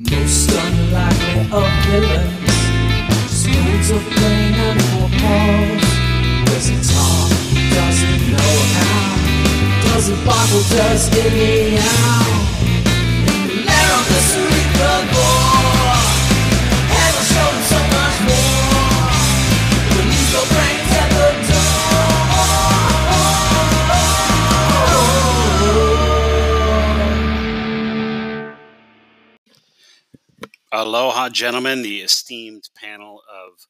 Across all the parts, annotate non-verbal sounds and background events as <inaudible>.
Most unlikely of villains. Schools of brain and four paws. Does it talk? Does it know how? Does it bottle? Does? In the lair of the Aloha, gentlemen, the esteemed panel of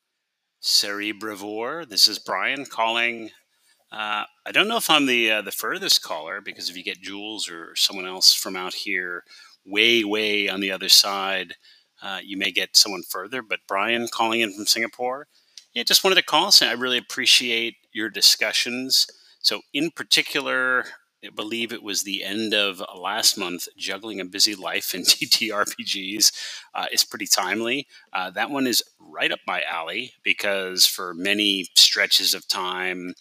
Cerebrevore. This is Brian calling. Uh, I don't know if I'm the uh, the furthest caller because if you get Jules or someone else from out here, way way on the other side, uh, you may get someone further. But Brian calling in from Singapore. Yeah, just wanted to call. Say I really appreciate your discussions. So in particular, I believe it was the end of last month. Juggling a busy life in <laughs> TTRPGs uh, is pretty timely. Uh, that one is right up my alley because for many stretches of time,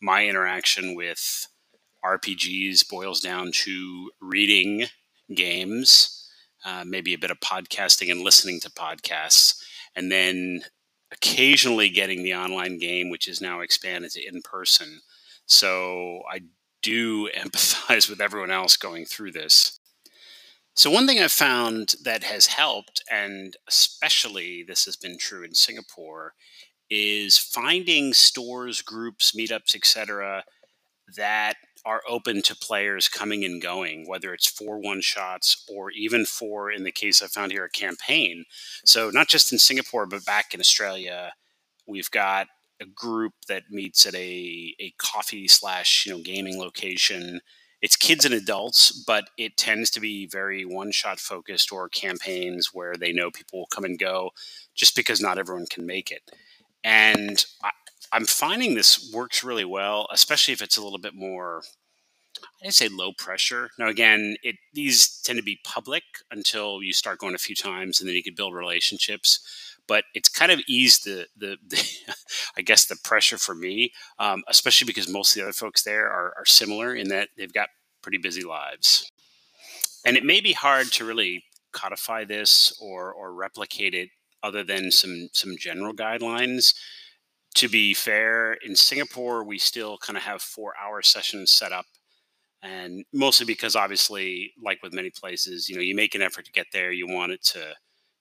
my interaction with RPGs boils down to reading games, uh, maybe a bit of podcasting and listening to podcasts, and then occasionally getting the online game, which is now expanded to in person. So I do <laughs> empathize with everyone else going through this. So, one thing I've found that has helped, and especially this has been true in Singapore, is finding stores, groups, meetups, etc., that are open to players coming and going, whether it's for one shots or even for, in the case I found here, a campaign. So, not just in Singapore, but back in Australia, we've got a group that meets at a, a coffee slash you know gaming location it's kids and adults, but it tends to be very one shot focused or campaigns where they know people will come and go just because not everyone can make it. And I, I'm finding this works really well, especially if it's a little bit more, I'd say low pressure. Now, again, it these tend to be public until you start going a few times and then you can build relationships but it's kind of eased the the, the <laughs> I guess the pressure for me, um, especially because most of the other folks there are, are similar in that they've got pretty busy lives, and it may be hard to really codify this or or replicate it other than some some general guidelines. To be fair, in Singapore, we still kind of have four hour sessions set up and mostly because obviously like with many places you know you make an effort to get there you want it to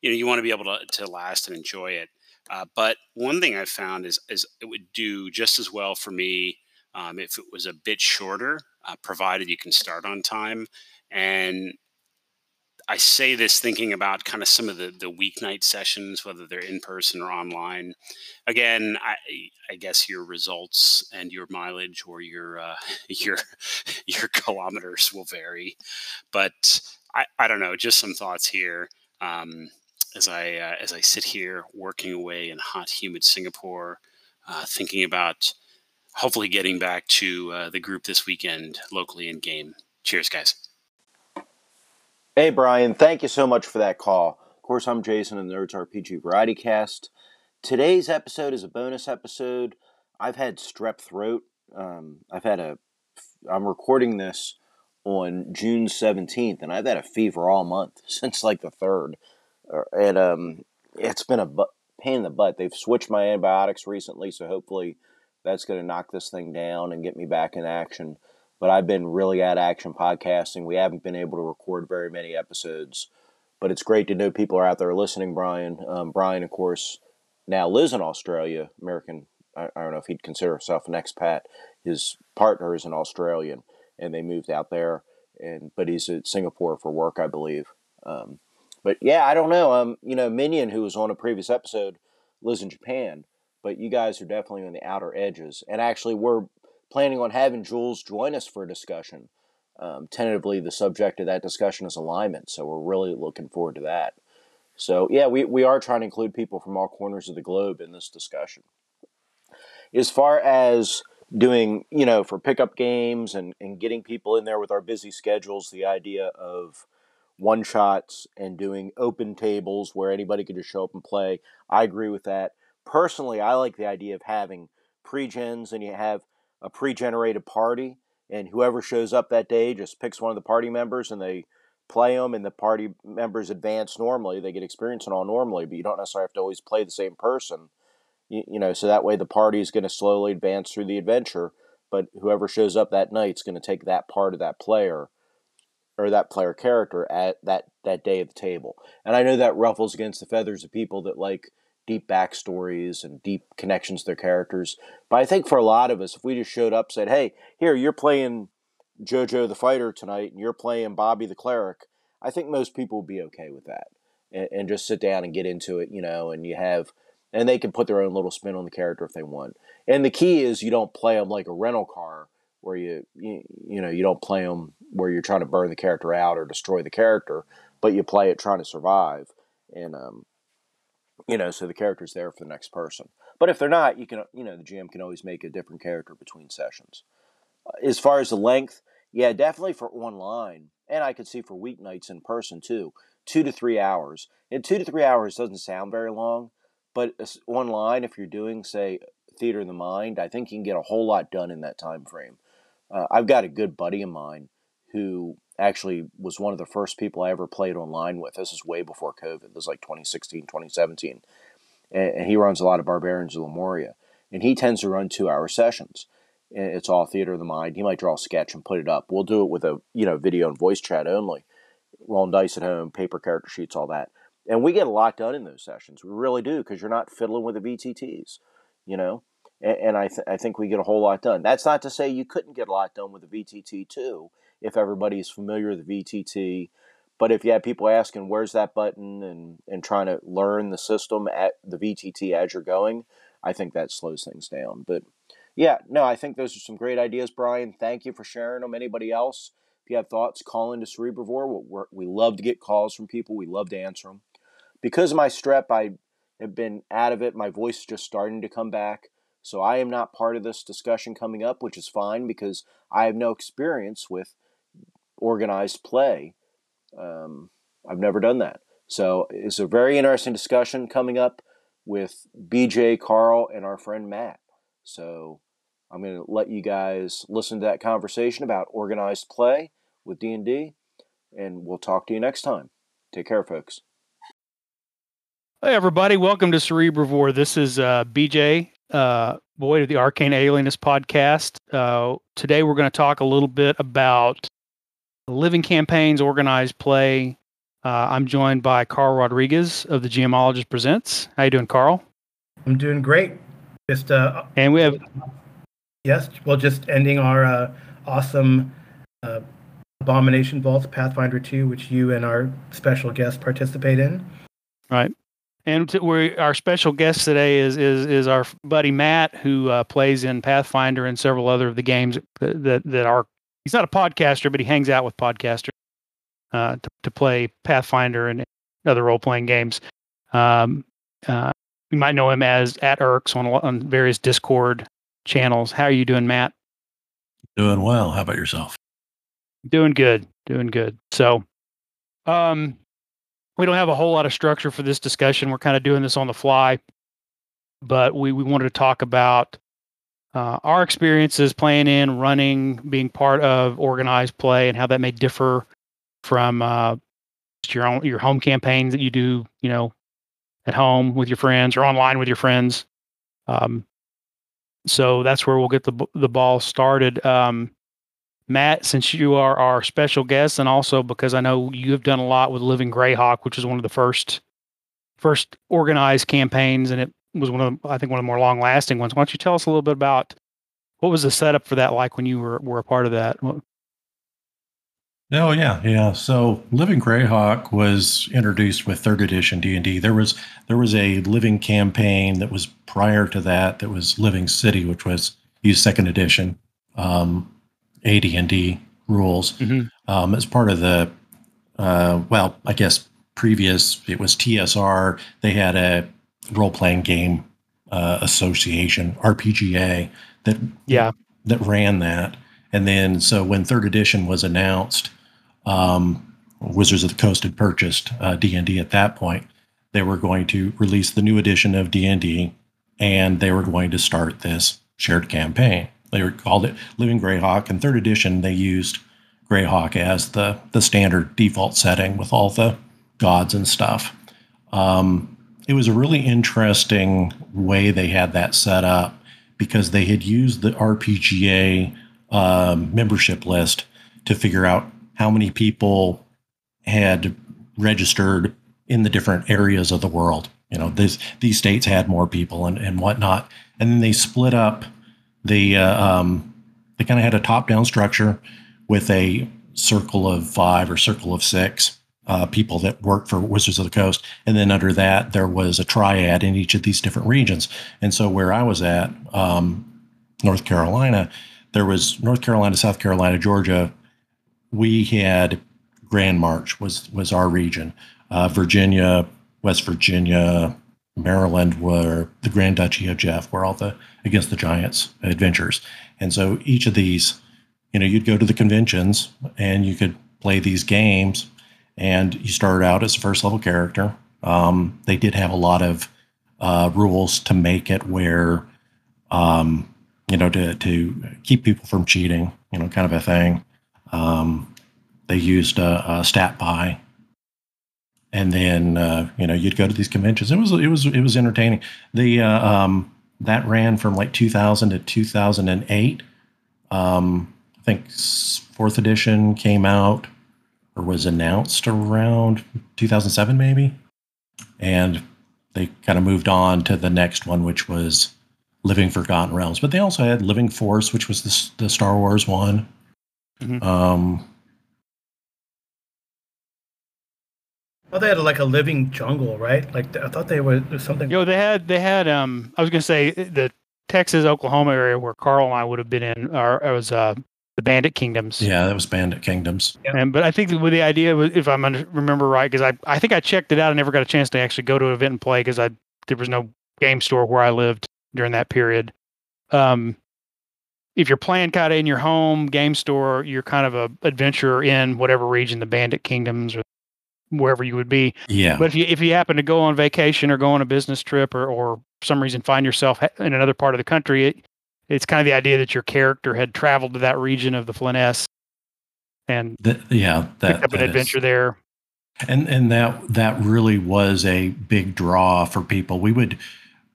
you know you want to be able to, to last and enjoy it uh, but one thing i found is is it would do just as well for me um, if it was a bit shorter uh, provided you can start on time and I say this thinking about kind of some of the the weeknight sessions, whether they're in person or online. Again, I, I guess your results and your mileage or your uh, <laughs> your your kilometers will vary, but I, I don't know. Just some thoughts here. Um, as I uh, as I sit here working away in hot, humid Singapore, uh, thinking about hopefully getting back to uh, the group this weekend locally in game. Cheers, guys. Hey, Brian. Thank you so much for that call. Of course, I'm Jason and Nerds RPG Variety Cast. Today's episode is a bonus episode. I've had strep throat. Um, I've had a. I'm recording this on June 17th, and I've had a fever all month <laughs> since like the third and um, it's been a bu- pain in the butt. They've switched my antibiotics recently, so hopefully that's going to knock this thing down and get me back in action. But I've been really at action podcasting. We haven't been able to record very many episodes, but it's great to know people are out there listening. Brian, um, Brian, of course, now lives in Australia. American. I, I don't know if he'd consider himself an expat. His partner is an Australian, and they moved out there. And but he's at Singapore for work, I believe. Um, but yeah, I don't know. Um, you know, Minion, who was on a previous episode, lives in Japan, but you guys are definitely on the outer edges. And actually, we're planning on having Jules join us for a discussion. Um, tentatively, the subject of that discussion is alignment, so we're really looking forward to that. So yeah, we, we are trying to include people from all corners of the globe in this discussion. As far as doing, you know, for pickup games and, and getting people in there with our busy schedules, the idea of one shots and doing open tables where anybody could just show up and play. I agree with that. Personally, I like the idea of having pre-gens and you have a pre-generated party and whoever shows up that day just picks one of the party members and they play them and the party members advance normally. They get experience and all normally, but you don't necessarily have to always play the same person. You, you know, so that way the party is going to slowly advance through the adventure, but whoever shows up that night is going to take that part of that player or that player character at that that day at the table. And I know that ruffles against the feathers of people that like deep backstories and deep connections to their characters. But I think for a lot of us, if we just showed up, said, "Hey, here you're playing JoJo the fighter tonight, and you're playing Bobby the cleric," I think most people would be okay with that and, and just sit down and get into it, you know. And you have, and they can put their own little spin on the character if they want. And the key is you don't play them like a rental car where you, you you know you don't play them where you're trying to burn the character out or destroy the character, but you play it trying to survive. And um, you know, so the character's there for the next person. But if they're not, you can, you know, the GM can always make a different character between sessions. Uh, as far as the length, yeah, definitely for online, and I could see for weeknights in person too, two to three hours. And two to three hours doesn't sound very long, but online, if you're doing, say, theater of the mind, I think you can get a whole lot done in that time frame. Uh, I've got a good buddy of mine who actually was one of the first people I ever played online with. This is way before COVID. This is like 2016, 2017. And, he runs a lot of Barbarians of Lemuria. And he tends to run two hour sessions. It's all theater of the mind. He might draw a sketch and put it up. We'll do it with a you know video and voice chat only. Rolling dice at home, paper character sheets, all that. And we get a lot done in those sessions. We really do because you're not fiddling with the VTTs, you know. And, and I, th- I think we get a whole lot done. That's not to say you couldn't get a lot done with the VTT too if everybody is familiar with VTT. But if you have people asking where's that button and, and trying to learn the system at the VTT as you're going, I think that slows things down. But yeah, no, I think those are some great ideas, Brian. Thank you for sharing them. Anybody else, if you have thoughts, call into Cerebrevore. we we love to get calls from people. We love to answer them. Because of my strep, I have been out of it. My voice is just starting to come back. So I am not part of this discussion coming up, which is fine because I have no experience with organized play. Um, I've never done that. So it's a very interesting discussion coming up with BJ, Karl, and our friend Matt. So I'm going to let you guys listen to that conversation about organized play with D&D, and we'll talk to you next time. Take care, folks. Hey, everybody. Welcome to Cerebrevore. This is uh, BJ, uh, Boyd of the Arcane Alienist podcast. Uh, today, we're going to talk a little bit about living campaigns, organized play. Uh, I'm joined by Karl Rodriguez of the GMologist Presents. How you doing, Karl? I'm doing great. Just uh, and we have yes, well, just ending our uh, awesome uh, Abomination Vaults Pathfinder 2, which you and our special guest participate in. Right. And to, we our special guest today is is is our buddy Matt, who uh, plays in Pathfinder and several other of the games that that are he's not a podcaster, but he hangs out with podcasters uh, to, to play Pathfinder and other role playing games. Um, uh, you might know him as at urx on, on various Discord channels. How are you doing, Matt? Doing well. How about yourself? Doing good. Doing good. So, um, we don't have a whole lot of structure for this discussion. We're kind of doing this on the fly, but we, we wanted to talk about uh, our experiences playing in, running, being part of organized play, and how that may differ from uh, your own your home campaigns that you do, you know, at home with your friends or online with your friends. Um, so that's where we'll get the the ball started. Um, Matt, since you are our special guest, and also because I know you have done a lot with Living Greyhawk, which is one of the first first organized campaigns, and it was one of the, I think one of the more long lasting ones. Why don't you tell us a little bit about what was the setup for that like when you were were a part of that? Oh yeah, yeah. So Living Greyhawk was introduced with third edition D and D. There was there was a living campaign that was prior to that that was Living City, which was used second edition um, AD and D rules mm-hmm. um, as part of the uh, well, I guess previous it was TSR. They had a role playing game uh, association RPGA that yeah that ran that. And then so when third edition was announced, um, Wizards of the Coast had purchased uh, D and D at that point. They were going to release the new edition of D and D, and they were going to start this shared campaign. They called it Living Greyhawk. And third edition, they used Greyhawk as the the standard default setting with all the gods and stuff. Um, it was a really interesting way they had that set up because they had used the RPGA um, membership list to figure out how many people had registered in the different areas of the world. You know, this, these states had more people and, and whatnot. And then they split up the, uh, um, they kind of had a top down structure with a circle of five or circle of six uh, people that worked for Wizards of the Coast. And then under that, there was a triad in each of these different regions. And so where I was at, um, North Carolina, there was North Carolina, South Carolina, Georgia. We had Grand March was was our region. Uh, Virginia, West Virginia, Maryland were the Grand Duchy of Jeff, were all the against the Giants adventures. And so each of these, you know, you'd go to the conventions and you could play these games and you started out as a first level character. Um, they did have a lot of uh, rules to make it where, um, you know, to, to keep people from cheating, you know, kind of a thing. Um, they used a, a stat pie, and then uh, you know you'd go to these conventions. It was it was it was entertaining. The uh, um, that ran from like 2000 to 2008. Um, I think fourth edition came out or was announced around 2007, maybe. And they kind of moved on to the next one, which was Living Forgotten Realms. But they also had Living Force, which was the, the Star Wars one. Mm-hmm. Um, Oh, they had like a living jungle, right? Like I thought they were something. Yo, they had they had. Um, I was gonna say the Texas Oklahoma area where Karl and I would have been in, or it was uh, the Bandit Kingdoms. Yeah, that was Bandit Kingdoms. Yeah. And but I think with the idea was, if I remember right, because I I think I checked it out. I never got a chance to actually go to an event and play because I there was no game store where I lived during that period. Um, if you're playing kind of in your home game store, you're kind of a adventurer in whatever region, the Bandit Kingdoms or wherever you would be. Yeah. But if you if you happen to go on vacation or go on a business trip or or some reason find yourself in another part of the country, it, it's kind of the idea that your character had traveled to that region of the Flanaess and the, yeah, that, picked up an adventure is. there. And and that that really was a big draw for people. We would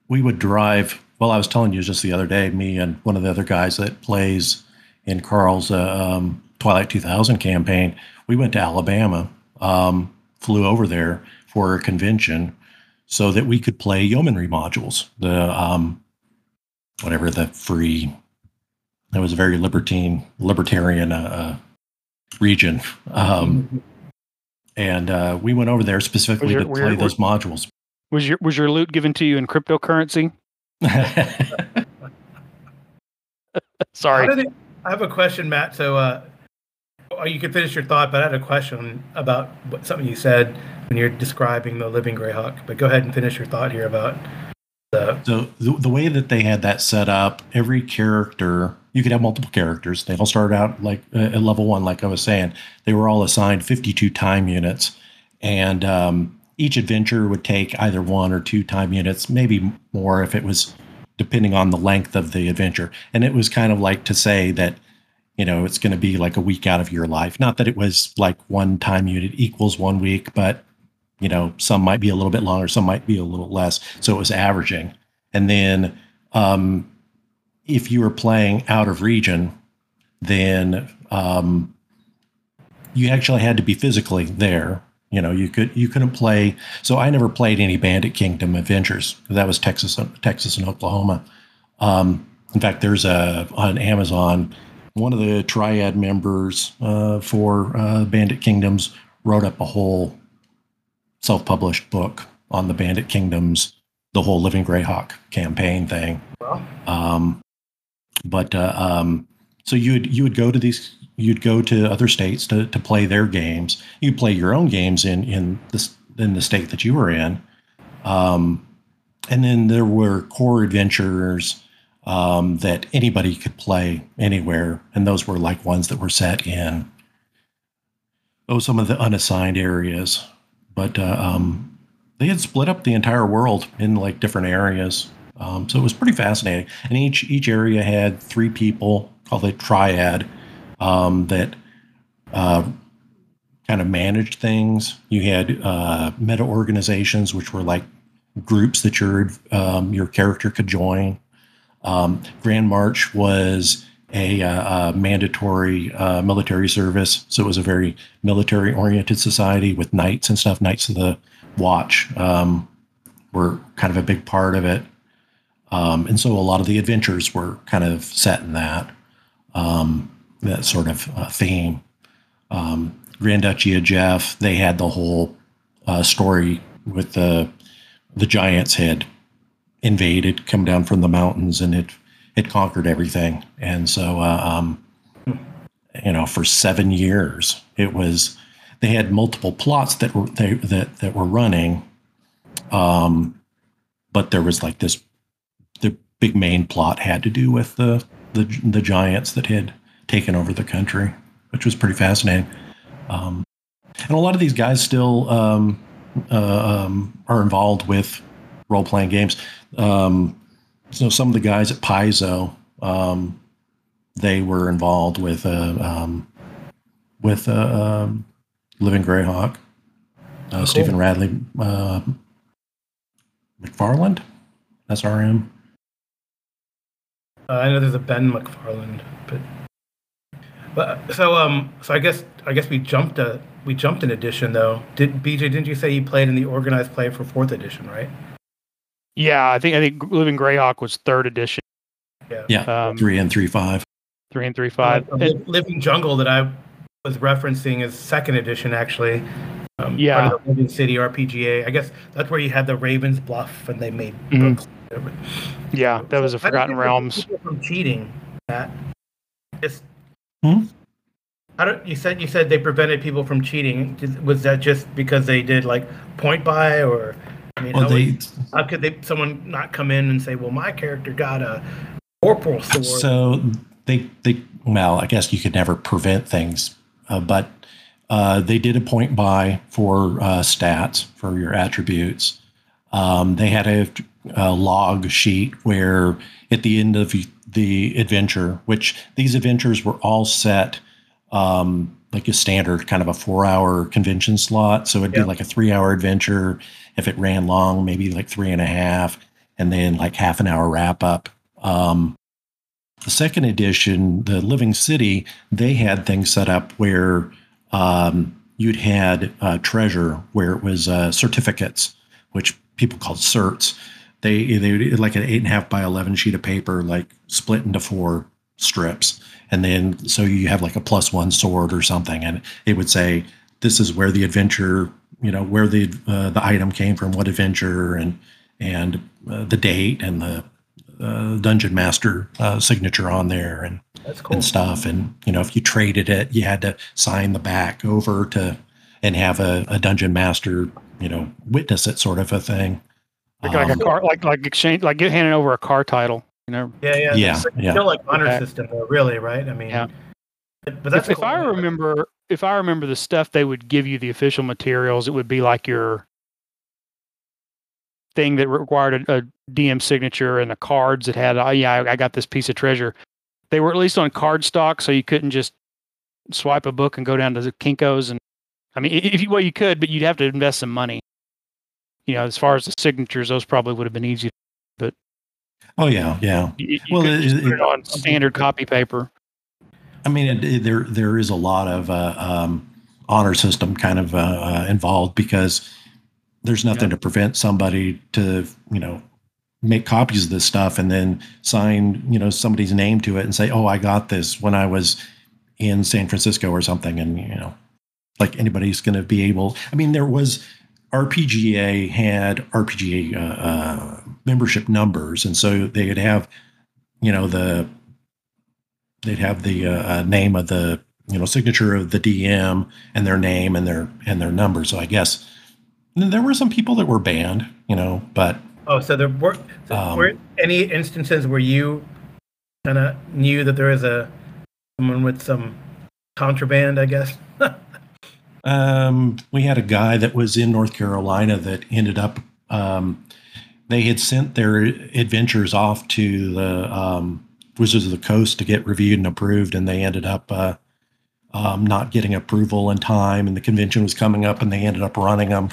we would drive. Well, I was telling you just the other day, me and one of the other guys that plays in Karl's uh, um, Twilight 2000 campaign. We went to Alabama, um, flew over there for a convention, so that we could play yeomanry modules. The um, whatever the free. It was a very libertine, libertarian uh, uh region, um, and uh, we went over there specifically your, to play those modules. Was your was your loot given to you in cryptocurrency? <laughs> Sorry. They, I have a question, Matt. So uh, you can finish your thought, but I had a question about what, something you said when you're describing the living Greyhawk. But go ahead and finish your thought here about so the, the way that they had that set up, every character you could have multiple characters. They all started out like uh, at level one, like I was saying. They were all assigned 52 time units, and um, each adventure would take either one or two time units, maybe more if it was depending on the length of the adventure. And it was kind of like to say that you know it's going to be like a week out of your life. Not that it was like one time unit equals one week, but you know, some might be a little bit longer, some might be a little less. So it was averaging. And then um, if you were playing out of region, then um, you actually had to be physically there. You know, you could you couldn't play. So I never played any Bandit Kingdom adventures. That was Texas, Texas and Oklahoma. Um, in fact, there's a on Amazon. One of the triad members uh, for uh, Bandit Kingdoms wrote up a whole self-published book on the Bandit Kingdoms, the whole Living Greyhawk campaign thing. Um, but uh, um, so you would you would go to these you'd go to other states to, to play their games. You'd play your own games in in this in the state that you were in. Um, and then there were core adventures um, that anybody could play anywhere, and those were like ones that were set in oh some of the unassigned areas but uh, um, they had split up the entire world in like different areas. Um, so it was pretty fascinating. And each each area had three people called a triad um, that uh, kind of managed things. You had uh, meta organizations, which were like groups that your um, your character could join. Um, Grand March was a, uh, a mandatory uh, military service, so it was a very military oriented society with knights and stuff. Knights of the Watch um, were kind of a big part of it, um, and so a lot of the adventures were kind of set in that um, that sort of uh, theme. Um, Grand Duchy of Jeff, they had the whole uh, story with the the giants had invaded, come down from the mountains, and it it conquered everything. And so, uh, um, you know, for seven years, it was they had multiple plots that were they that that were running, um, but there was like this the big main plot had to do with the the the giants that had taken over the country, which was pretty fascinating. Um, and a lot of these guys still um, uh, um, are involved with role playing games. Um, so some of the guys at Paizo, um, they were involved with uh, um, with uh, um, Living Greyhawk, uh, Cool. Stephen Radney, uh, MacFarland, SRM. Uh, I know there's a Ben McFarland, but but so um so I guess I guess we jumped a we jumped an edition though. Did BJ? Didn't you say you played in the organized play for fourth edition, right? Yeah, I think I think Living Greyhawk was third edition. Yeah, Um, three and three five. three and three five. Uh, And- Living Jungle that I was referencing is second edition actually. Um, Yeah. part of the Living City RPGA. I guess that's where you had the Ravens Bluff and they made Mhm. books. yeah, that was a Forgotten they Realms. From cheating, Matt. Just, Hmm? How do you said you said they prevented people from cheating? Was that just because they did like point buy, or I mean, how, they would- how could they someone not come in and say, "Well, my character got a vorpal sword"? So they they well, I guess you could never prevent things, uh, but uh, they did a point buy for uh, stats for your attributes. Um, they had a, a log sheet where at the end of the adventure, which these adventures were all set um, like a standard kind of a four hour convention slot. So it'd Yeah. be like a three hour adventure. If it ran long, maybe like three and a half, and then like half an hour wrap up. Um, the second edition, the Living City, they had things set up where um, you'd had uh, treasure where it was uh, certificates, which people called certs. They they like an eight and a half by eleven sheet of paper, like split into four strips, and then so you have like a plus one sword or something, and it would say this is where the adventure, you know, where the uh, the item came from, what adventure, and and uh, the date and the uh, dungeon master uh, signature on there and That's cool. and stuff. And you know, if you traded it, you had to sign the back over to and have a, a dungeon master, you know, witness it, sort of a thing. Like, like a Um, car, like like exchange, like get handing over a car title. You know, Yeah, yeah, Yeah, It's yeah. still like honor Okay. system, though, really, right? I mean, Yeah. But but that's if, if. I remember, if I remember the stuff they would give you the official materials, it would be like your thing that required a, a DM signature and the cards that had, oh yeah, I, I got this piece of treasure. They were at least on card stock, so you couldn't just swipe a book and go down to the Kinkos and. I mean, if you well, you could, but you'd have to invest some money. You know, as far as the signatures, those probably would have been easy. But oh yeah, yeah. You, you Well, could it- just it- put it on standard copy paper. I mean, it, it- there there is a lot of uh, um, honor system kind of uh, uh, involved because there's nothing to prevent somebody to you know make copies of this stuff and then sign you know somebody's name to it and say, oh, I got this when I was in San Francisco or something, and you know, like anybody's going to be able. I mean, there was RPGA had RPGA uh, uh, membership numbers, and so they would have you know the they'd have the uh, uh, name of the you know signature of the DM and their name and their and their number. So I guess there were some people that were banned, you know, but Oh, so there were, so Um, were any instances where you kind of knew that there is a someone with some contraband, I guess. <laughs> um, we had a guy that was in North Carolina that ended up. Um, they had sent their adventures off to the um, Wizards of the Coast to get reviewed and approved, and they ended up uh, um, not getting approval in time, and the convention was coming up, and they ended up running them,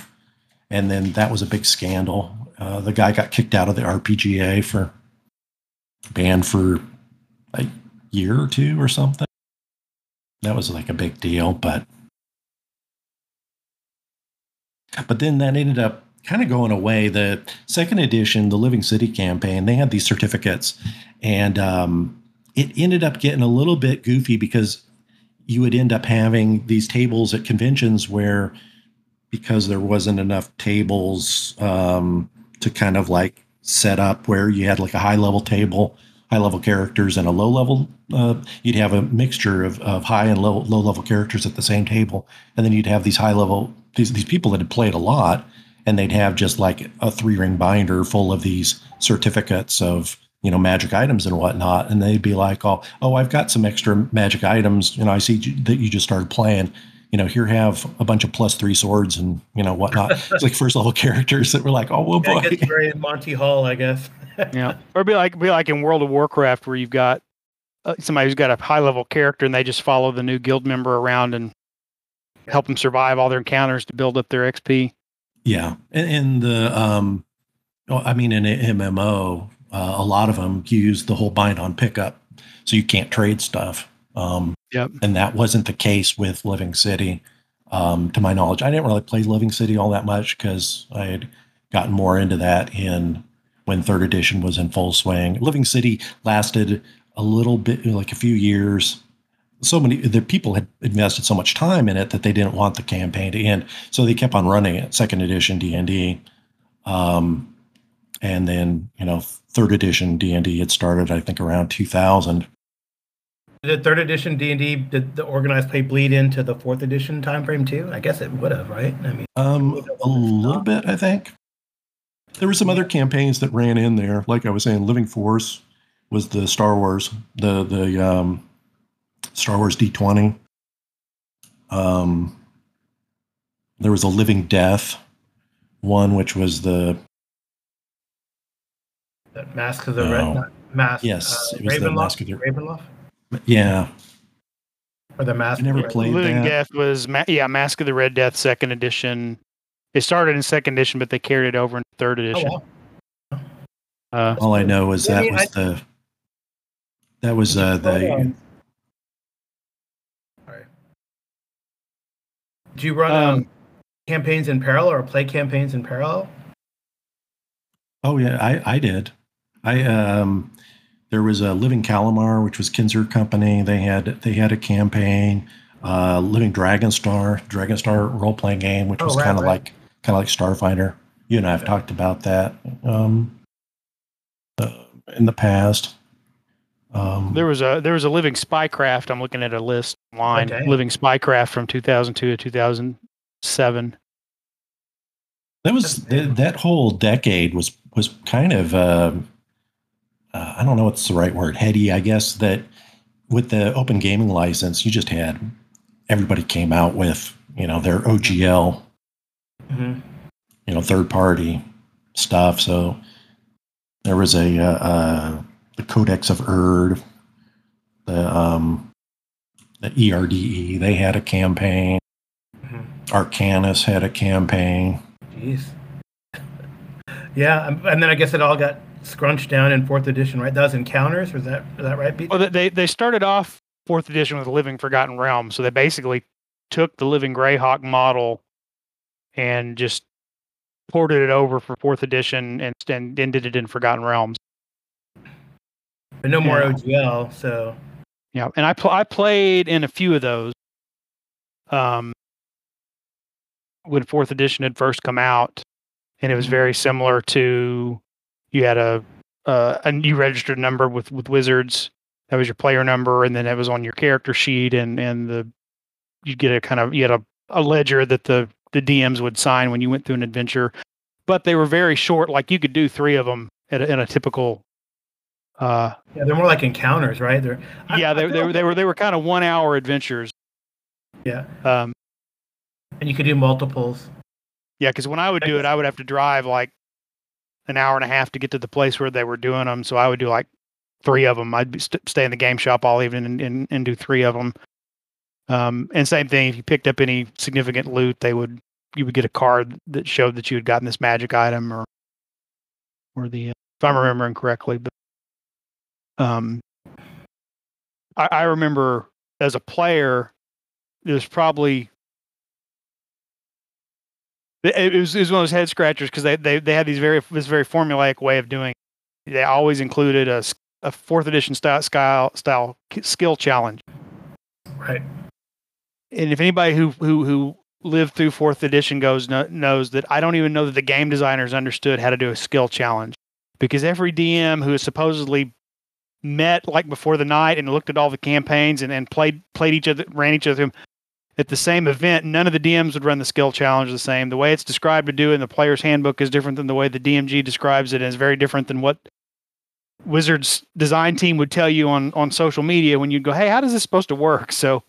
and then that was a big scandal. Uh, the guy got kicked out of the RPGA for banned for a year or two or something. That was like a big deal, but but then that ended up kind of going away. The second edition, the Living City campaign, they had these certificates, and um, it ended up getting a little bit goofy because you would end up having these tables at conventions where because there wasn't enough tables um, to kind of like set up where you had like a high level table high level characters and a low level uh, you'd have a mixture of, of high and low low level characters at the same table and then you'd have these high level these, these people that had played a lot and they'd have just like a three ring binder full of these certificates of you know magic items and whatnot. And they'd be like oh oh i've got some extra magic items you know i see that you just started playing. You know here have a bunch of plus three swords and you know whatnot. <laughs> It's like first level characters that were like oh well boy. Yeah, it's very monty hall i guess. <laughs> Yeah. Or be like be like in world of warcraft where you've got uh, somebody who's got a high level character and they just follow the new guild member around and help them survive all their encounters to build up their xp yeah and, and the um i mean in mmo uh, a lot of them use the whole bind on pickup, so you can't trade stuff. Um, yep. And that wasn't the case with Living City, um, to my knowledge. I didn't really play Living City all that much because I had gotten more into that in when third edition was in full swing. Living City lasted a little bit, like a few years. So many the people had invested so much time in it that they didn't want the campaign to end, so they kept on running it. Second edition D and D, um, and then you know third edition D&D had started I think around 2000. Did third edition D&D did the organized play bleed into the fourth edition timeframe too? I guess it would have, right? I mean, um, a little bit, I think. There were some other campaigns that ran in there, like I was saying. Living Force was the Star Wars, the the um, Star Wars D20. Um, there was a Living Death one, which was the that Mask of the Red No. Mask. Yes, uh, it was the Mask of the- Ravenloft yeah. or the Mask. I never of the Red- played Living that. Death was ma- yeah, Mask of the Red Death second edition. It started in second edition, but they carried it over in third Oh, edition. wow. uh, All I know is Yeah, I that mean, was I- the that was uh, the Um, Sorry. Do you run Um, um, campaigns in parallel or play campaigns in parallel? Oh yeah, I I did. I um there was a Living Kalamar, which was Kenzer Company. They had they had a campaign. Uh, Living Dragon Star, Dragon Star role playing game, which Oh, was right, kind of right. like kind of like Starfinder. You and I have talked about that um, uh, in the past. Um, there was a there was a Living Spycraft. I'm looking at a list online. Okay. Living Spycraft from 2002 to 2007. That was th- that whole decade was was kind of uh, uh, I don't know what's the right word heady I guess that with the open gaming license you just had everybody came out with you know their OGL Mm-hmm. you know third party stuff so there was a uh, uh, the Codex of Erd the um the ERDE they had a campaign Mhm. Arcanis had a campaign Jeez. <laughs> Yeah, and then I guess it all got scrunched down in fourth edition, right? That was encounters, was that is that right? Pete? Well, they they started off fourth edition with Living Forgotten Realms, so they basically took the Living Greyhawk model and just ported it over for fourth edition and, and ended it in Forgotten Realms. But no more yeah. OGL, so Yeah, and I pl- I played in a few of those. Um, when fourth edition had first come out, and it was very similar to you had a uh, a new registered number with with wizards that was your player number, and then it was on your character sheet, and and the you get a kind of you had a, a ledger that the the DMs would sign when you went through an adventure, but they were very short. Like you could do three of them at a, in a typical. Uh, yeah, they're more like encounters, right? They're I- yeah, they, they, were like- they were they were kind of one hour adventures. yeah, Um, and you could do multiples. yeah, because when I would do it, I would have to drive like an hour and a half to get to the place where they were doing them. So I would do like three of them. I'd be st- stay in the game shop all evening and, and, and do three of them. Um, and same thing, if you picked up any significant loot, they would you would get a card that showed that you had gotten this magic item or or the if I'm remembering correctly. But um, I, I remember as a player, there's probably it was, it was one of those head scratchers because they, they they had these very this very formulaic way of doing. It. They always included a, a fourth edition style style style skill challenge. Right. And if anybody who who who lived through fourth edition goes knows that I don't even know that the game designers understood how to do a skill challenge because every DM who is supposedly met like before the night and looked at all the campaigns and, and played played each other ran each other at the same event, none of the DMs would run the skill challenge the same. The way it's described to do in the player's handbook is different than the way the DMG describes it, and is very different than what Wizards design team would tell you on on social media when you'd go, "Hey, how does this supposed to work?" So,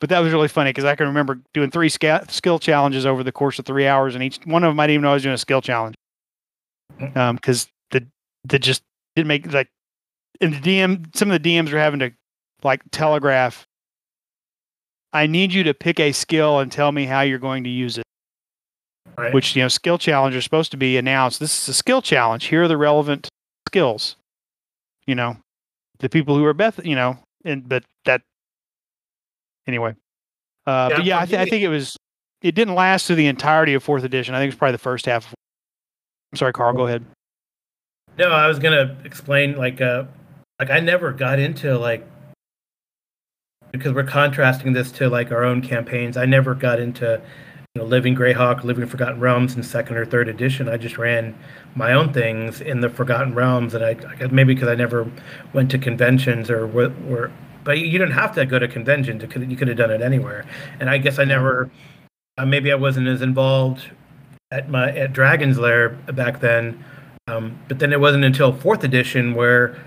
but that was really funny because I can remember doing three ska- skill challenges over the course of three hours, and each one of them I didn't even know I was doing a skill challenge because um, the the just didn't make like and the DM some of the DMs are having to like telegraph I need you to pick a skill and tell me how you're going to use it. Right. Which, you know, skill challenge are supposed to be announced. This is a skill challenge. Here are the relevant skills. You know, the people who are Beth, you know, and but that anyway. Uh, yeah, but yeah, I, th- I, think it was. It didn't last through the entirety of fourth edition. I think it was probably the first half. I'm sorry, Karl. Go ahead. No, I was gonna explain like uh, like I never got into like because we're contrasting this to like our own campaigns. I never got into you know, Living Greyhawk, Living Forgotten Realms in second or third edition. I just ran my own things in the Forgotten Realms, and I, I maybe because I never went to conventions or were, were but you didn't have to go to conventions. You could have done it anywhere. And I guess I never, uh, maybe I wasn't as involved at my at Dragon's Lair back then. Um, but then it wasn't until fourth edition where,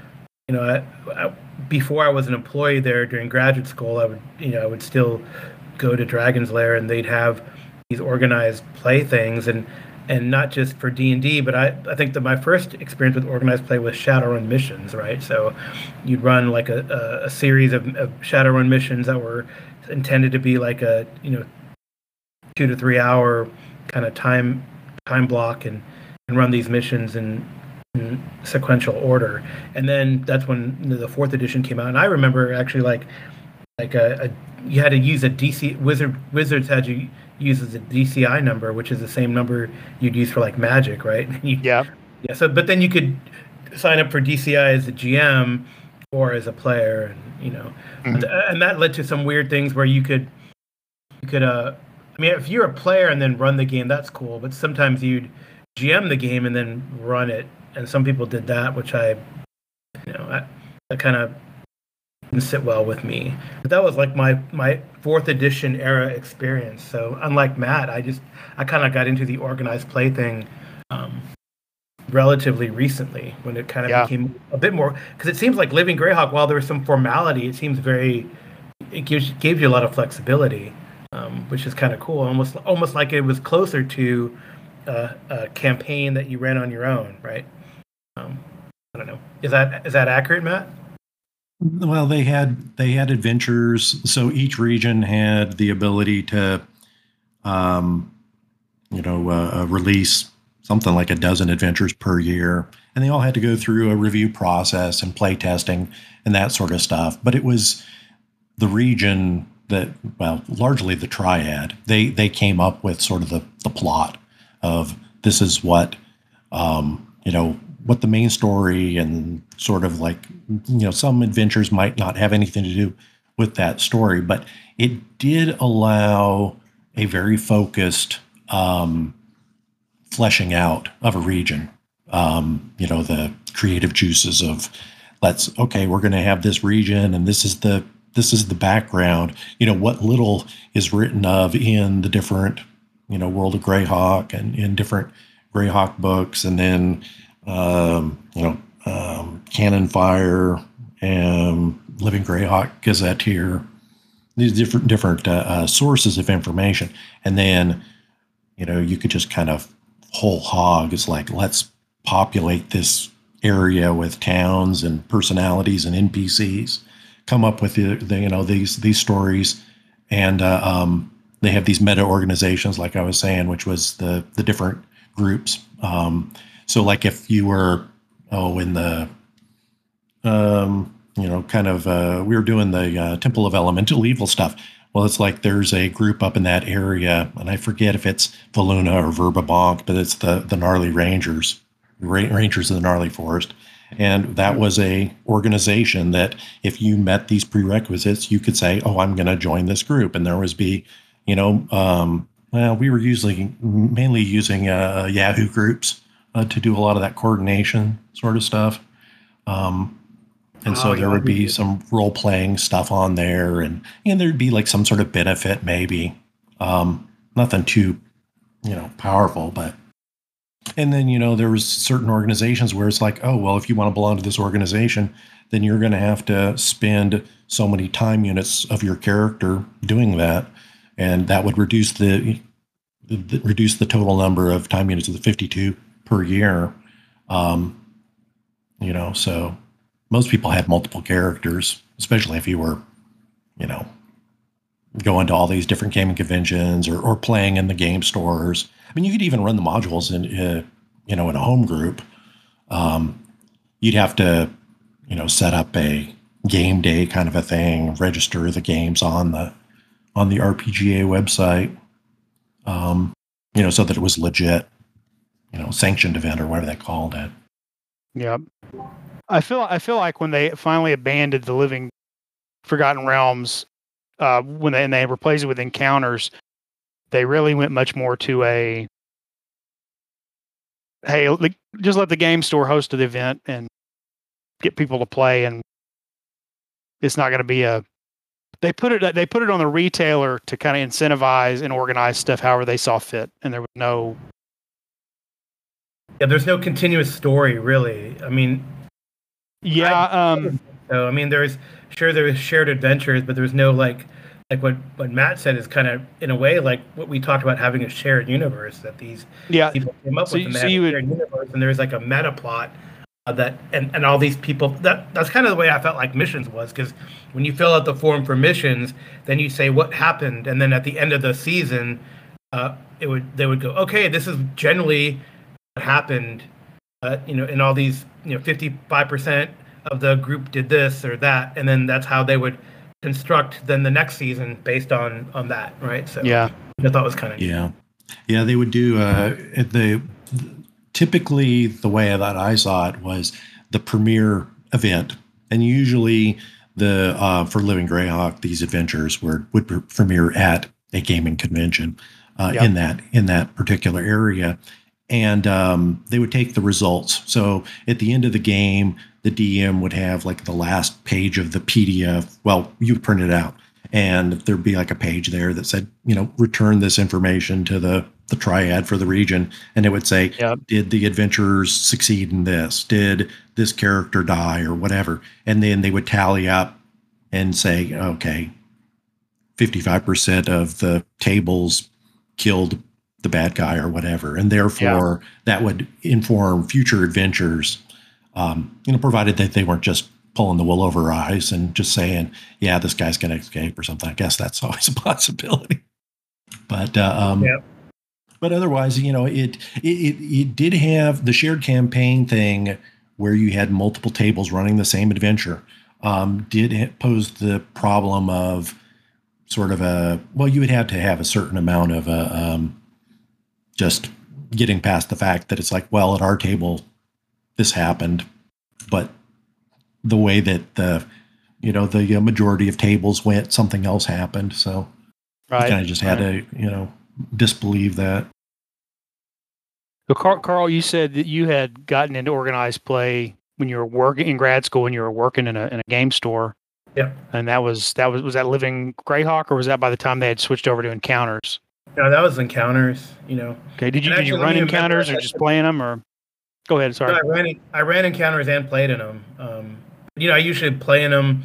you know, I, I, before I was an employee there during graduate school, I would you know I would still go to Dragon's Lair and they'd have these organized play things and and not just for D and D, but I, I think that my first experience with organized play was Shadowrun missions, right? So you'd run like a, a, a series of, of Shadowrun missions that were intended to be like a you know two to three hour kind of time time block and and run these missions and sequential order. And then that's when the fourth edition came out. And I remember actually like like a, a you had to use a DC wizard wizards had you use as a DCI number, which is the same number you'd use for like Magic, right? <laughs> You, yeah. Yeah. So, but then you could sign up for DCI as a GM or as a player, and you know, mm-hmm. and that led to some weird things where you could you could uh, I mean, if you're a player and then run the game, that's cool. But sometimes you'd GM the game and then run it and some people did that, which I, you know, I, that kind of didn't sit well with me. But that was like my my fourth edition era experience. So unlike Matt, I just I kind of got into the organized play thing um, relatively recently when it kind of yeah. became a bit more because it seems like Living Greyhawk, while there was some formality, it seems very it gives gave you a lot of flexibility, um, which is kind of cool. Almost almost like it was closer to a, a campaign that you ran on your own, right? Um, I don't know. Is that is that accurate, Matt? Well, they had they had adventures, so each region had the ability to, um, you know, uh, uh, release something like a dozen adventures per year, and they all had to go through a review process and play testing and that sort of stuff. But it was the region that, well, largely the triad. They they came up with sort of the the plot of this is what um, you know what the main story and sort of like you know some adventures might not have anything to do with that story but it did allow a very focused um, fleshing out of a region. Um, you know the creative juices of let's okay we're going to have this region and this is the this is the background. You know what little is written of in the different you know world of greyhawk and in different greyhawk books and then um, you know, um, Canonfire, and Living Greyhawk Gazetteer, these different different uh, uh, sources of information, and then you know you could just kind of whole hog is like let's populate this area with towns and personalities and NPCs, come up with the, the you know these these stories, and uh, um, they have these meta organizations, like I was saying, which was the the different groups. Um, so, like if you were oh in the um, you know, kind of uh, we were doing the uh, Temple of Elemental Evil stuff. Well, it's like there's a group up in that area, and I forget if it's Veluna or Verbobonc, but it's the the Gnarley Rangers, Rangers of the Gnarley Forest, and that was a organization that if you met these prerequisites, you could say, "Oh, I'm going to join this group," and there was be, you know, um, well, we were usually mainly using uh, Yahoo groups uh, to do a lot of that coordination sort of stuff. Um, and so oh, there would be some role playing stuff on there, and and there'd be like some sort of benefit, maybe. Um, nothing too, you know, powerful, but. And then you know there was certain organizations where it's like, oh well, if you want to belong to this organization, then you're going to have to spend so many time units of your character doing that, and that would reduce the, the reduce the total number of time units of the 52 per year. Um, you know, so most people had multiple characters, especially if you were, you know, going to all these different gaming conventions or, or playing in the game stores. I mean, you could even run the modules in, uh, you know, in a home group. Um, you'd have to, you know, set up a game day kind of a thing, register the games on the on the RPGA website, um, you know, so that it was legit, you know, sanctioned event or whatever they called it. Yep. I feel I feel like when they finally abandoned the living Forgotten Realms, uh, when they and they replaced it with encounters, they really went much more to a hey, like, just let the game store host the event and get people to play, and it's not going to be a. They put it they put it on the retailer to kind of incentivize and organize stuff however they saw fit, and there was no. Yeah, there's no continuous story really. I mean, yeah. Um, so I mean, there's sure there's shared adventures, but there's no like like what what Matt said is kind of in a way like what we talked about having a shared universe that these yeah people came up so, with. And so you would, universe, and there's like a meta plot uh, that and and all these people that that's kind of the way I felt like missions was because when you fill out the form for missions, then you say what happened, and then at the end of the season, uh, it would they would go okay, this is generally happened uh, you know, and all these, you know, 55% of the group did this or that, and then that's how they would construct then the next season based on on that, right? So yeah, I thought was kind of yeah, yeah. They would do uh, the typically the way that I saw it was the premiere event, and usually the uh, for Living Greyhawk these adventures were would premiere at a gaming convention uh, yep. in that in that particular area and um, they would take the results. So at the end of the game, the DM would have like the last page of the PDF. Well, you print it out, and there'd be like a page there that said, you know, return this information to the the triad for the region, and it would say, yep. did the adventurers succeed in this? Did this character die or whatever? And then they would tally up and say, okay, fifty five percent of the tables killed the bad guy or whatever, and therefore yeah. that would inform future adventures. Um, you know, provided that they weren't just pulling the wool over our eyes and just saying, "Yeah, this guy's going to escape" or something. I guess that's <laughs> always a possibility. But uh, um, yeah. but otherwise, you know, it, it it did have the shared campaign thing where you had multiple tables running the same adventure. Um, did pose the problem of sort of a well, you would have to have a certain amount of a uh, um, just getting past the fact that it's like, well, at our table, this happened, but the way that the you know the uh, majority of tables went, something else happened. So right. kind of just had right. to you know disbelieve that. So Karl, Karl, you said that you had gotten into organized play when you were working in grad school and you were working in a in a game store. Yeah. And that was that was was that living Greyhawk or was that by the time they had switched over to encounters? No, that was encounters. You know. Okay. Did you did you run encounters or just playing them or? Go ahead. Sorry. No, I ran I ran encounters and played in them. Um, you know, I usually play in them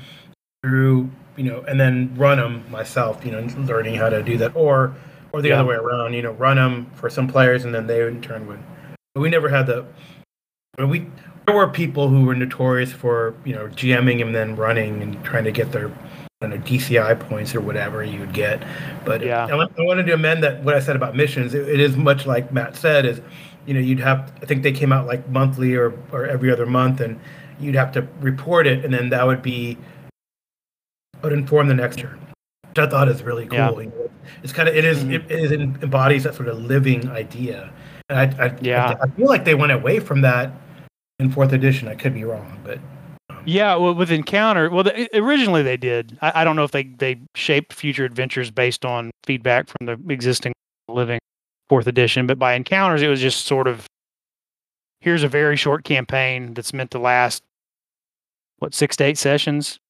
through you know, and then run them myself. You know, learning how to do that, or or the yeah. other way around. You know, run them for some players, and then they in turn would. But we never had the. We there were people who were notorious for you know GMing and then running and trying to get their know, DCI points or whatever you would get. But Yeah. I, I wanted to amend that what I said about missions. It, it is much like Matt said, is you know you'd have I think they came out like monthly or or every other month, and you'd have to report it, and then that would be would inform the next year. Which I thought is really cool. Yeah. You know, It's kind of it is- Mhm. it, it is embodies that sort of living idea. And I, I Yeah. I, I feel like they went away from that in fourth edition. I could be wrong, but Yeah, well, with Encounter, well, the, originally they did. I, I don't know if they they shaped future adventures based on feedback from the existing living fourth edition, but by Encounters, it was just sort of here's a very short campaign that's meant to last what six to eight sessions,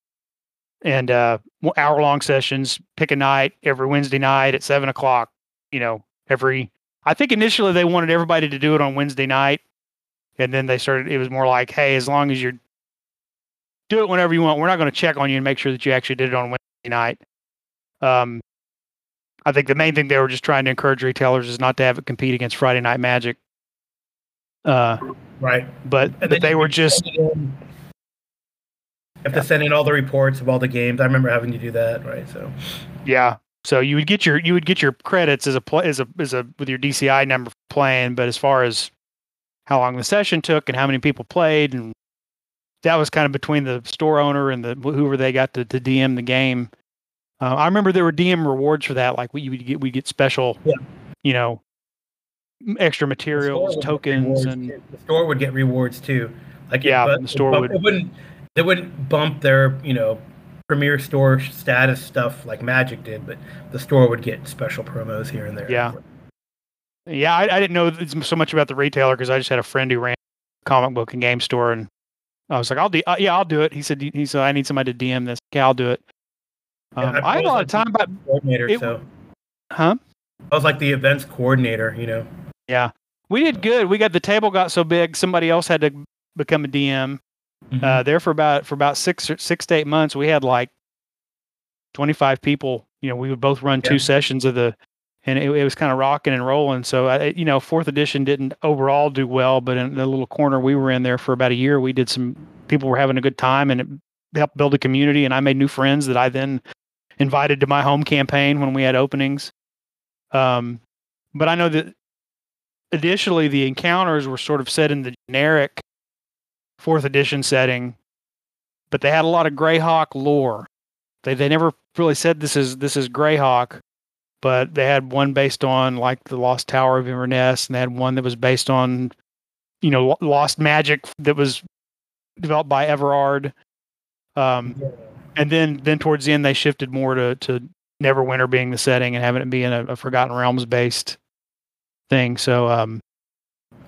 and uh, hour long sessions. Pick a night every Wednesday night at seven o'clock. You know, every. I think initially they wanted everybody to do it on Wednesday night, and then they started. It was more like, hey, as long as you're do it whenever you want. We're not going to check on you and make sure that you actually did it on Wednesday night. Um, I think the main thing they were just trying to encourage retailers is not to have it compete against Friday Night Magic. Uh, right. but but they were just in- have to send in all the reports of all the games. I remember having to do that, right? So yeah. So you would get your you would get your credits as a play as a as a with your DCI number playing, but as far as how long the session took and how many people played and that was kind of between the store owner and the whoever they got to, to DM the game. Uh, I remember there were DM rewards for that, like we would get we get special, Yeah. you know, extra materials, tokens, and too. the store would get rewards too. Like Yeah, but the store bump- would- It wouldn't. They wouldn't bump their you know premier store status stuff like Magic did, but the store would get special promos here and there. Yeah. yeah, I, I didn't know so much about the retailer because I just had a friend who ran a comic book and game store, and I was like, I'll do, uh, yeah, I'll do it. He said, he said, I need somebody to DM this. Okay, I'll do it. Yeah, Um, I I had a lot of time, but Coordinator. It- so huh? I was like the events coordinator. You know. Yeah, we did good. We got the table got so big, somebody else had to become a DM. Mm-hmm. Uh, there for about for about six or six to eight months, we had like twenty five people. You know, we would both run Yeah. two sessions of the, and it, it was kind of rocking and rolling. So, I, you know, fourth edition didn't overall do well, but in the little corner we were in there for about a year, we did some. People were having a good time, and it helped build a community. And I made new friends that I then invited to my home campaign when we had openings. Um, but I know that additionally, the encounters were sort of set in the generic fourth edition setting, but they had a lot of Greyhawk lore. They they never really said this is this is Greyhawk, but they had one based on like the Lost Tower of Inverness, and they had one that was based on, you know, Lost Magic that was developed by Everard. Um, and then then towards the end they shifted more to to Neverwinter being the setting and having it being a, a Forgotten Realms based thing. So um,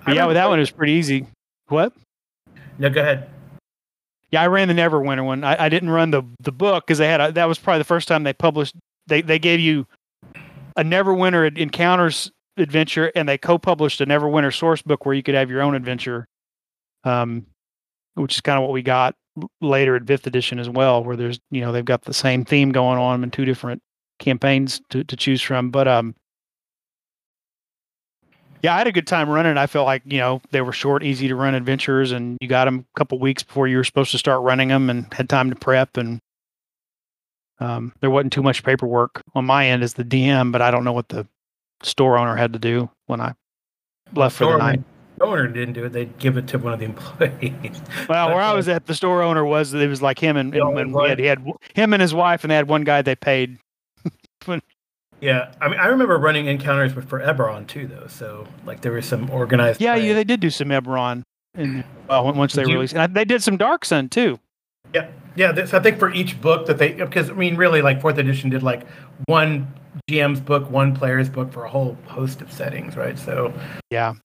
yeah, with that one it was pretty easy. What? No, go ahead. Yeah, I ran the Neverwinter one. I, I didn't run the the book because they had a, that was probably the first time they published. They they gave you a Neverwinter Encounters adventure, and they co-published a Neverwinter source book where you could have your own adventure. Um, which is kind of what we got later at fifth edition as well, where there's you know they've got the same theme going on in two different campaigns to to choose from. But um, yeah, I had a good time running. I felt like you know they were short, easy to run adventures, and you got them a couple weeks before you were supposed to start running them, and had time to prep. And um, there wasn't too much paperwork on my end as the DM, but I don't know what the store owner had to do when I left for the Store night. owner- the owner didn't do it. They'd give it to one of the <laughs> employees. Well, where I was at, the store owner was it was like him and, and, and we had, he had him and his wife, and they had one guy they paid. <laughs> Yeah, I mean, I remember running encounters with for Eberron too, though. So like there was some organized. Yeah, play. yeah, they did do some Eberron, and once they you- released, and I- they did some Dark Sun too. Yeah, yeah. This, I think for each book that they, because I mean, really, like fourth edition did like one GM's book, one player's book for a whole host of settings, right? So, Yeah,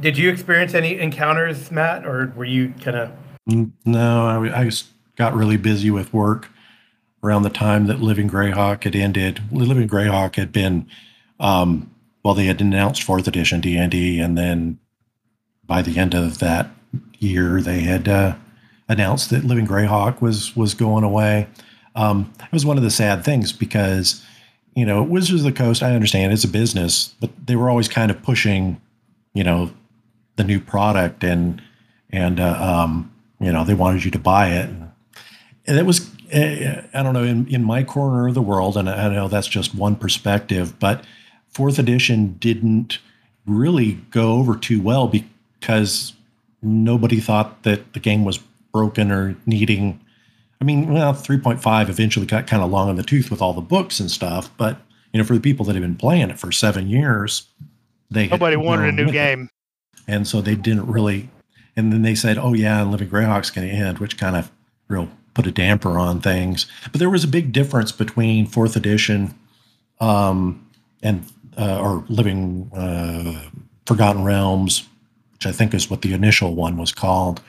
did you experience any encounters, Matt, or were you kind of? No, I, just got really busy with work around the time that Living Greyhawk had ended. Living Greyhawk had been, um, well, they had announced fourth edition D and D, and then by the end of that year, they had uh, announced that Living Greyhawk was was going away. Um, it was one of the sad things because, you know, Wizards of the Coast. I understand it's a business, but they were always kind of pushing, you know, the new product and and uh, um, you know they wanted you to buy it and it was eh, I don't know, in, in my corner of the world, and I know that's just one perspective, but fourth edition didn't really go over too well because nobody thought that the game was broken or needing. I mean, well, 3.5 eventually got kind of long in the tooth with all the books and stuff, but you know, for the people that have been playing it for seven years, they nobody wanted a new game, it. and so they didn't really. And then they said, "Oh yeah, and Living Greyhawk's going to end," which kind of real put a damper on things. But there was a big difference between fourth edition um, and uh, or Living uh, Forgotten Realms, which I think is what the initial one was called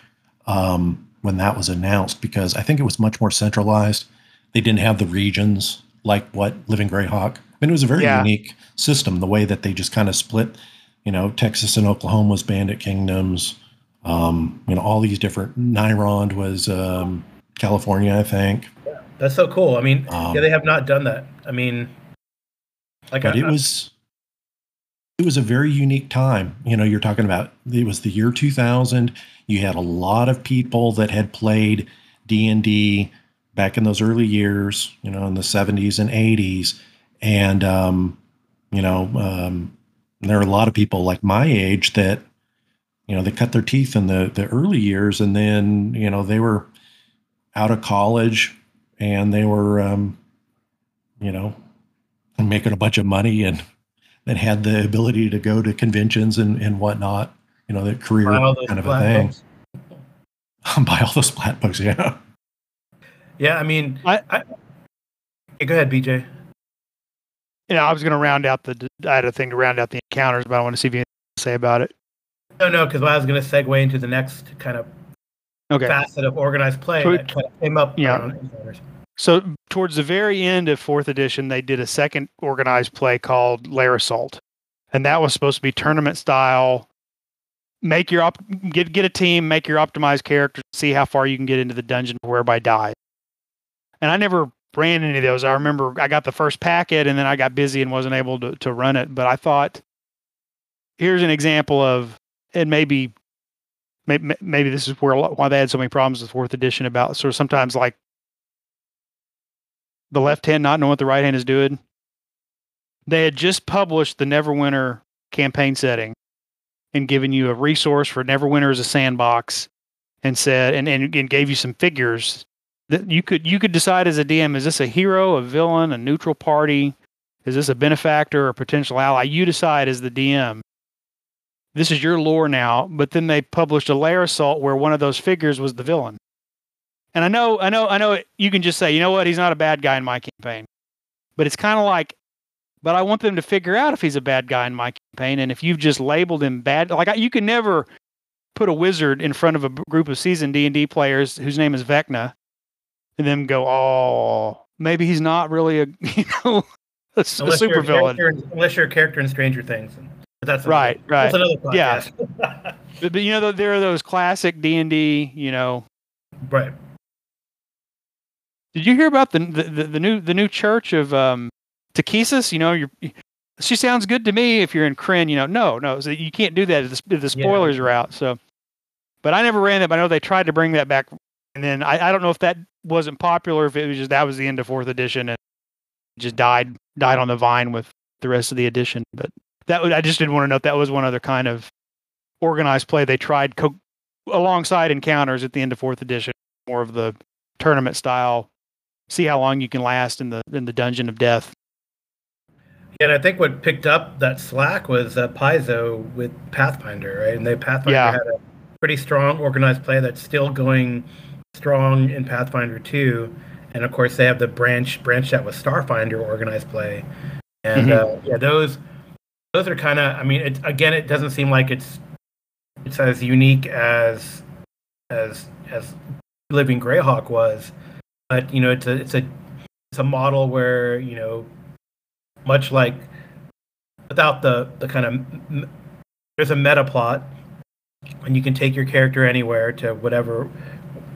um, when that was announced, because I think it was much more centralized. They didn't have the regions like what Living Greyhawk. I mean, it was a very yeah. unique system. The way that they just kind of split, you know, Texas and Oklahoma was Bandit Kingdoms. Um, you know, all these different. Nyrond was um, California, I think. Yeah, that's so cool. I mean, um, yeah, they have not done that. I mean, like, but I, it was it was a very unique time. You know, you're talking about it was the year 2000. You had a lot of people that had played D and D back in those early years. You know, in the 70s and 80s, and um, you know, um, there are a lot of people like my age that you know they cut their teeth in the the early years, and then you know they were out of college and they were, um, you know, making a bunch of money and and had the ability to go to conventions and, and whatnot. You know, the career kind of a thing. Books. <laughs> Buy all those flat books, yeah. Yeah, I mean, I, I go ahead, BJ. Yeah, I was going to round out the. I had a thing to round out the encounters, but I want to see if you say about it. No, no, because I was going to segue into the next kind of okay. facet of organized play so, that came up. Yeah. So towards the very end of fourth edition, they did a second organized play called Lair Assault, and that was supposed to be tournament style. Make your op- get get a team, make your optimized character, see how far you can get into the dungeon whereby die. And I never ran any of those. I remember I got the first packet, and then I got busy and wasn't able to to run it. But I thought, here's an example of, and maybe maybe, maybe this is where why they had so many problems with fourth edition about sort of sometimes like the left hand not knowing what the right hand is doing. They had just published the Neverwinter campaign setting and given you a resource for Neverwinter as a sandbox and said and, and, and gave you some figures that you could you could decide as a DM is this a hero, a villain, a neutral party, is this a benefactor or a potential ally? You decide as the DM this is your lore now. But then they published a lair assault where one of those figures was the villain. And I know, I know, I know. You can just say, you know what, he's not a bad guy in my campaign. But it's kind of like, but I want them to figure out if he's a bad guy in my campaign. And if you've just labeled him bad, like you can never put a wizard in front of a group of seasoned D and D players whose name is Vecna, and then go, oh, maybe he's not really a, <laughs> you know, a, a super villain. Unless you're a character in Stranger Things. But that's right, right. That's another podcast. Yeah. <laughs> but, but, you know, there are those classic D and D. You know, right. Did you hear about the the, the new the new church of um? You know, you're. She sounds good to me. If you're in Krynn, you know, no, no, so you can't do that if the, if the spoilers yeah. are out. So, but I never ran that. But I know they tried to bring that back, and then I, I don't know if that wasn't popular. If it was just that was the end of fourth edition and just died died on the vine with the rest of the edition. But that I just didn't want to note that was one other kind of organized play they tried co- alongside encounters at the end of fourth edition, more of the tournament style. See how long you can last in the in the dungeon of death. Yeah, and I think what picked up that slack was uh, Paizo with Pathfinder, right? And they Pathfinder yeah. had a pretty strong organized play that's still going strong in Pathfinder 2. And of course, they have the branch branch that was Starfinder organized play. And mm-hmm. uh, yeah, those those are kind of. I mean, it, again, it doesn't seem like it's it's as unique as as as Living Greyhawk was, but you know, it's a it's a it's a model where you know, much like without the the kind of there's a meta plot, and you can take your character anywhere to whatever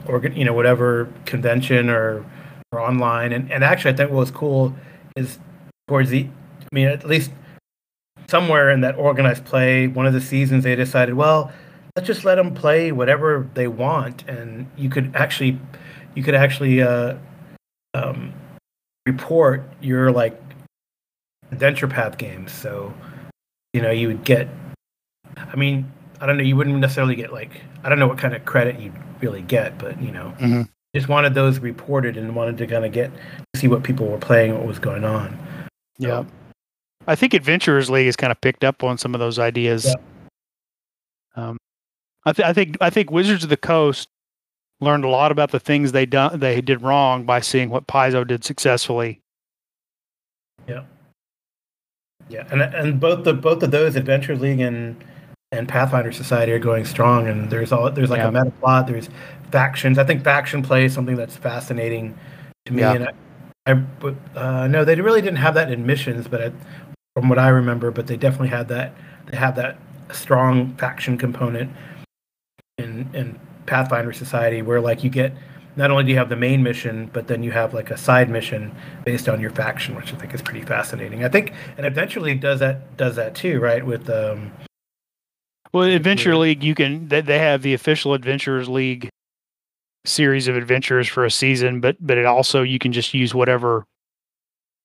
or you know whatever convention or or online. And and actually, I think what was cool is towards the I mean, at least somewhere in that organized play, one of the seasons, they decided, well, let's just let them play whatever they want, and you could actually, you could actually uh, um, report your like adventure path games. So, you know, you would get. I mean, I don't know. You wouldn't necessarily get like I don't know what kind of credit you'd really get, but you know, Mhm. just wanted those reported and wanted to kind of get to see what people were playing, what was going on. Yeah. I think Adventurers League has kind of picked up on some of those ideas. Yeah. Um, I, th- I think I think Wizards of the Coast learned a lot about the things they done they did wrong by seeing what Paizo did successfully. Yeah, yeah, and and both the both of those Adventure League and and Pathfinder Society are going strong, and there's all there's like Yeah. a meta plot. There's factions. I think faction play is something that's fascinating to me. Yeah. And I, I but, uh, no, they really didn't have that in missions, but I, from what I remember, but they definitely had that. They have that strong faction component in in Pathfinder Society, where like you get not only do you have the main mission, but then you have like a side mission based on your faction, which I think is pretty fascinating. I think, and League does that does that too, right? With um, Well, Adventure Yeah. League, you can they, they have the official Adventurers League series of adventures for a season, but but it also you can just use whatever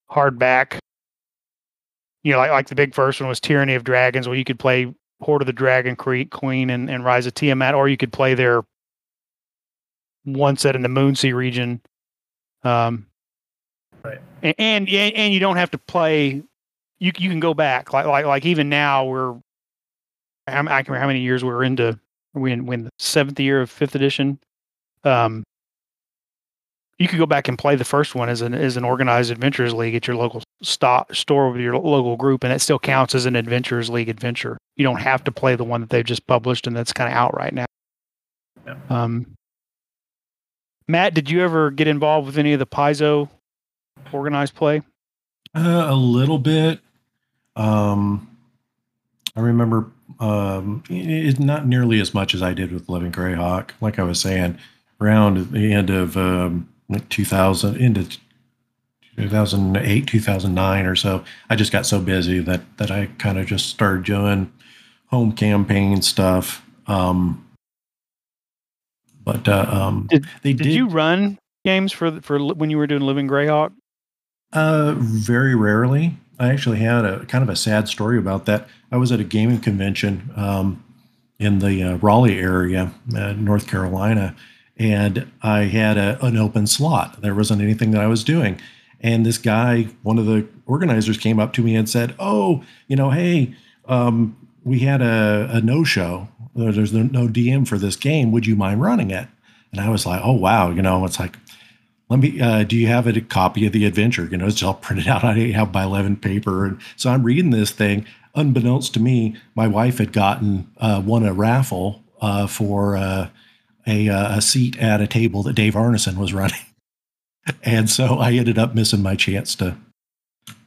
hardback. You know, like like the big first one was Tyranny of Dragons, where you could play Hoard of the Dragon Queen and, and Rise of Tiamat, or you could play their one set in the Moonsea region. Um, Right. And, and and you don't have to play. You you can go back like like like even now we're I can't remember how many years we're into. We in, the seventh year of fifth edition? Um, you could go back and play the first one as an as an organized adventurers league at your local stop store with your local group, and it still counts as an adventurers league adventure. You don't have to play the one that they've just published and that's kind of out right now. Yeah. Um, Matt, did you ever get involved with any of the Paizo organized play? Uh, a little bit. Um, I remember um, it, not nearly as much as I did with Living Greyhawk. Like I was saying, around the end of um, 2000, into 2008, 2009 or so, I just got so busy that that I kind of just started doing home campaign stuff. Um, but uh, um, Did- they Did, you run games for for when you were doing Living Greyhawk? Uh, very rarely. I actually had a kind of a sad story about that. I was at a gaming convention um, in the uh, Raleigh area, uh, North Carolina, and I had a, an open slot. There wasn't anything that I was doing. And this guy, one of the organizers, came up to me and said, Oh, you know, hey, um, we had a, a no show. There's no no DM for this game. Would you mind running it? And I was like, Oh, wow. You know, it's like, let me uh, do you have a copy of the adventure you know it's all <laughs> printed out i have by 11 paper and so i'm reading this thing unbeknownst to me my wife had gotten uh, won a raffle uh, for uh, a, uh, a seat at a table that dave arneson was running <laughs> and so i ended up missing my chance to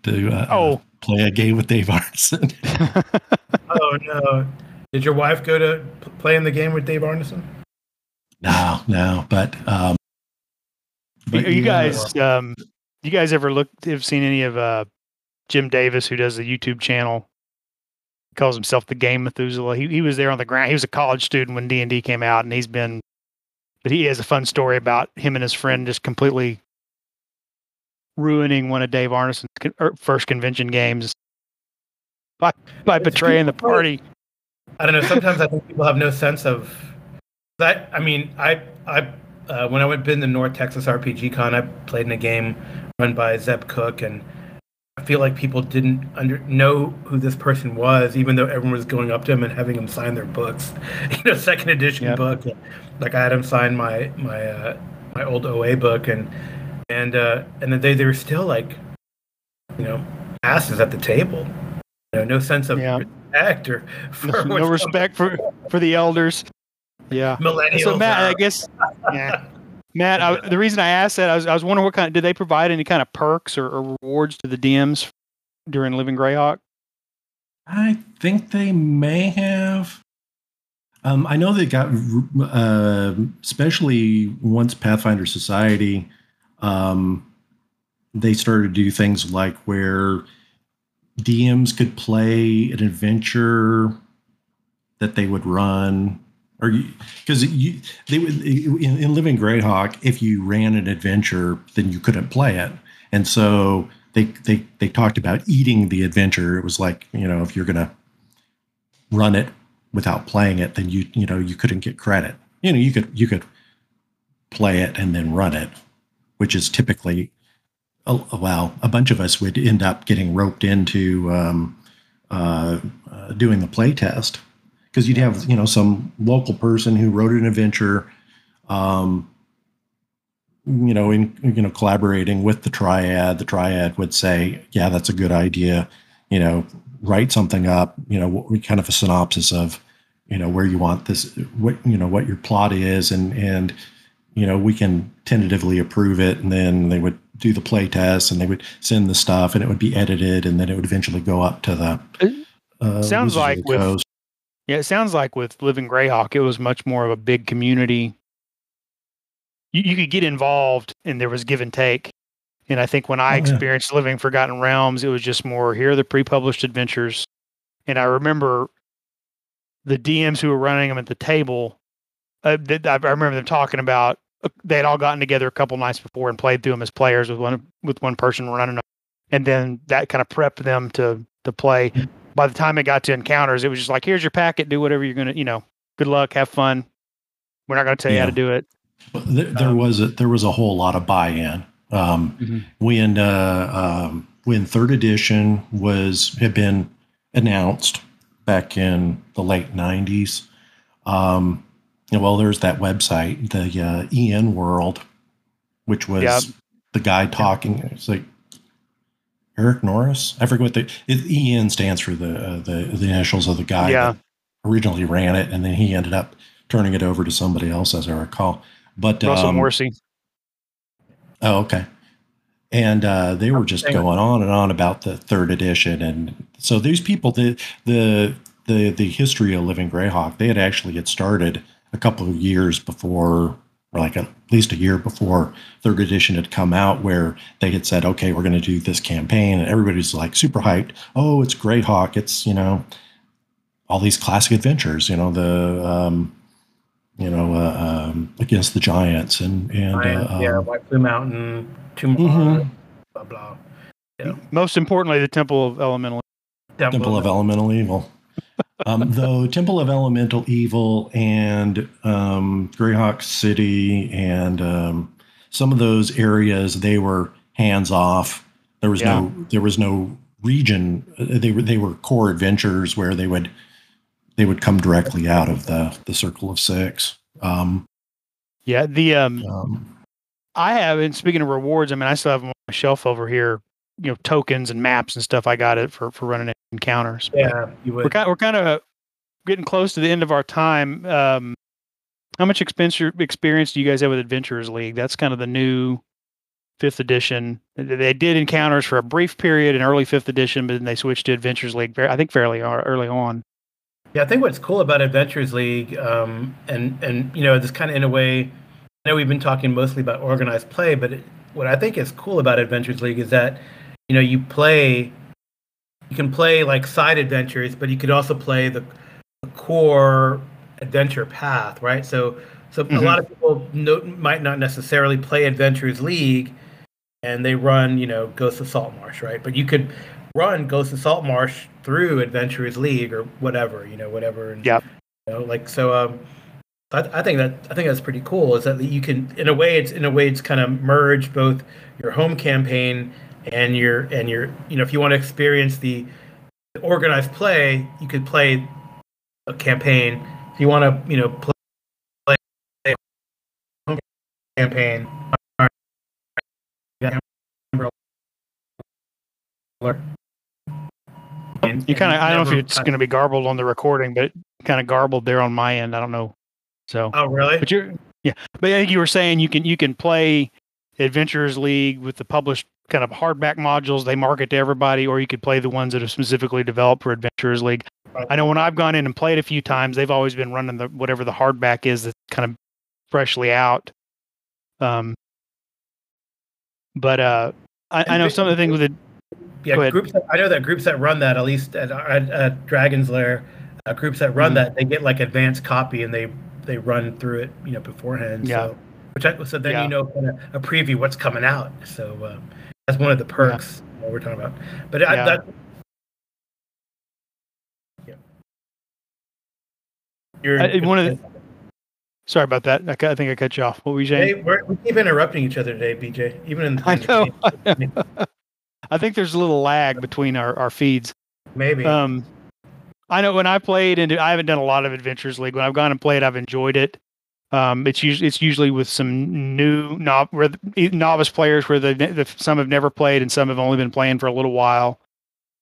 to uh, Oh. play a game with dave arneson <laughs> oh no, did your wife go to play in the game with Dave Arneson? no no but um but Are you yeah, guys um you guys ever looked have seen any of uh Jim Davis who does the YouTube channel? He calls himself the Game Methuselah. He he was there on the ground. He was a college student when D and D came out, and he's been. But he has a fun story about him and his friend just completely ruining one of Dave Arneson's con- er, first convention games by by betraying the people- party. I don't know. Sometimes I think people have no sense of that. I mean, I I uh, when I went been to North Texas RPG Con, I played in a game run by Zeb Cook, and I feel like people didn't under know who this person was, even though everyone was going up to him and having him sign their books. <laughs> You know, second edition Yep. book. Like I had him sign my my uh, my old OA book, and and uh, and then they they were still like, you know, asses at the table. You know, no sense of Yeah. Respect or <laughs> for No, <laughs> no respect for for the elders. Yeah. millennials. So Matt, are- I guess, yeah, Matt. I, the reason I asked that, I was, I was wondering what kind. did they provide any kind of perks or, or rewards to the DMs during Living Greyhawk? I think they may have. Um, I know they got, uh, especially once Pathfinder Society, um, they started to do things like where DMs could play an adventure that they would run or because you they would in, in Living Greyhawk, if you ran an adventure, then you couldn't play it, and so they they they talked about eating the adventure. It was like you know if you're gonna run it without playing it, then you you know you couldn't get credit. You know you could you could play it and then run it, which is typically oh, well a bunch of us would end up getting roped into um, uh, uh, doing the play test because you'd have you know some local person who wrote an adventure. Um, you know, in you know, collaborating with the triad, the triad would say, "Yeah, that's a good idea." You know, write something up. You know, what, kind of a synopsis of, you know, where you want this, what you know, what your plot is, and and you know, we can tentatively approve it, and then they would do the play test, and they would send the stuff, and it would be edited, and then it would eventually go up to the. Uh, sounds like with Coast. yeah, it sounds like with Living Greyhawk, it was much more of a big community you, you could get involved and there was give and take. And I think when I oh, experienced yeah. living Forgotten Realms, it was just more here are the pre-published adventures. And I remember the DMs who were running them at the table. Uh, I remember them talking about they had all gotten together a couple nights before and played through them as players with one with one person running them, and then that kind of prepped them to to play. By the time it got to encounters, it was just like, here's your packet, do whatever you're gonna, you know, good luck, have fun. We're not gonna tell you how to do it. There, there um, was a, there was a whole lot of buy-in um, mm-hmm. when uh, um, when third edition was had been announced back in the late '90s. Um, well, there's that website, the uh, EN World, which was yep. the guy talking. It's like Eric Norris. I forget what the it, EN stands for the uh, the the initials of the guy yeah. that originally ran it, and then he ended up turning it over to somebody else, as I recall. But Russell um, Morrissey. Oh, okay. And uh, they were just going on and on about the third edition, and so these people, the the the the history of Living Greyhawk, they had actually had started a couple of years before, or like at least a year before third edition had come out, where they had said, okay, we're going to do this campaign, and everybody's like super hyped. Oh, it's Greyhawk! It's you know all these classic adventures. You know the um, you know, uh, um, against the Giants and and uh, yeah, um, White Plume Mountain, Tomb mm-hmm. blah blah. Yeah. Most importantly, the Temple of Elemental. Temple, Temple of Elemental Evil. Um, though Temple of Elemental Evil and um, Greyhawk City and um, some of those areas, they were hands off. There was yeah. no there was no region. They were they were core adventures where they would they would come directly out of the the circle of six. Um, yeah, the um, um, I have. And speaking of rewards, I mean, I still have them on my shelf over here. You know, tokens and maps and stuff. I got it for for running encounters. Yeah, you would. We're kind we're kind of getting close to the end of our time. Um, how much expense experience do you guys have with Adventurers League? That's kind of the new fifth edition. They did encounters for a brief period in early fifth edition, but then they switched to Adventures League. I think fairly early on. Yeah, I think what's cool about Adventures League, um, and and you know, this kind of in a way, I know we've been talking mostly about organized play, but it, what I think is cool about Adventures League is that you know you play, you can play like side adventures, but you could also play the, the core adventure path, right? So so mm-hmm. a lot of people no, might not necessarily play Adventures League, and they run you know Ghost of Saltmarsh, right? But you could run Ghost of Saltmarsh through Adventurers League or whatever, you know, whatever. Yeah. You know, like so. Um, I, I think that I think that's pretty cool. Is that you can, in a way, it's in a way, it's kind of merge both your home campaign and your and your, you know, if you want to experience the organized play, you could play a campaign. If you want to, you know, play, play a campaign. You kind of, I don't know if it's going to be garbled on the recording, but kind of garbled there on my end. I don't know. So, oh, really? But you're, yeah. But I think you were saying you can, you can play Adventurers League with the published kind of hardback modules they market to everybody, or you could play the ones that are specifically developed for Adventurers League. I know when I've gone in and played a few times, they've always been running the whatever the hardback is that's kind of freshly out. Um, but uh, I, I know some of the things with it yeah, groups. That, I know that groups that run that, at least at, at, at Dragon's Lair, uh, groups that run mm-hmm. that, they get like advanced copy and they they run through it, you know, beforehand. Yeah. So, which I, so then Yeah. you know kind of a preview what's coming out. So um, that's one of the perks that we're talking about. But I, Yeah. that, yeah. You're, I- one of the- <laughs> Sorry about that. I, I think I cut you off. What were you saying? Hey, we're, we keep interrupting each other today, BJ. Even in the <laughs> I know. <laughs> I think there's a little lag between our, our feeds. maybe. Um, I know when I played, and I haven't done a lot of Adventures League. When I've gone and played, I've enjoyed it. Um, it's usually it's usually with some new nov- novice players where the, the some have never played and some have only been playing for a little while.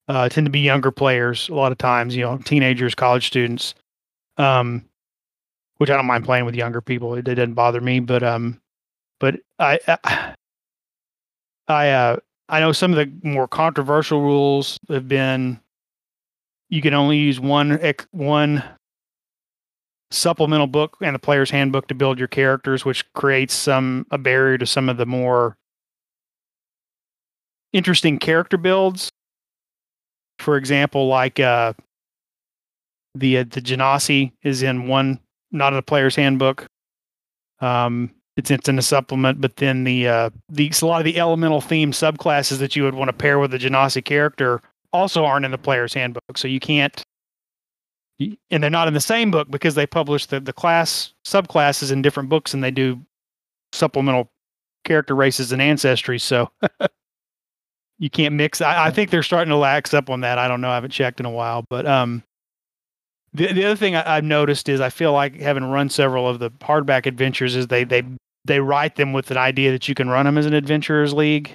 Uh, tend to be younger players a lot of times, you know, teenagers, college students. Um, which I don't mind playing with younger people. It, it doesn't bother me, but um, but I I, I uh I know some of the more controversial rules have been you can only use one one supplemental book and the player's handbook to build your characters, which creates some a barrier to some of the more interesting character builds. For example, like uh, the uh, the Genasi is in one, not in the player's handbook. Um, it's it's in a supplement, but then the uh, the a lot of the elemental theme subclasses that you would want to pair with the Genasi character also aren't in the player's handbook. So you can't, and they're not in the same book because they publish the, the class subclasses in different books and they do supplemental character races and ancestry. So <laughs> you can't mix. I, I think they're starting to lax up on that. I don't know. I haven't checked in a while, but um, the the other thing I, I've noticed is I feel like having run several of the hardback adventures is they they they write them with an idea that you can run them as an adventurers league.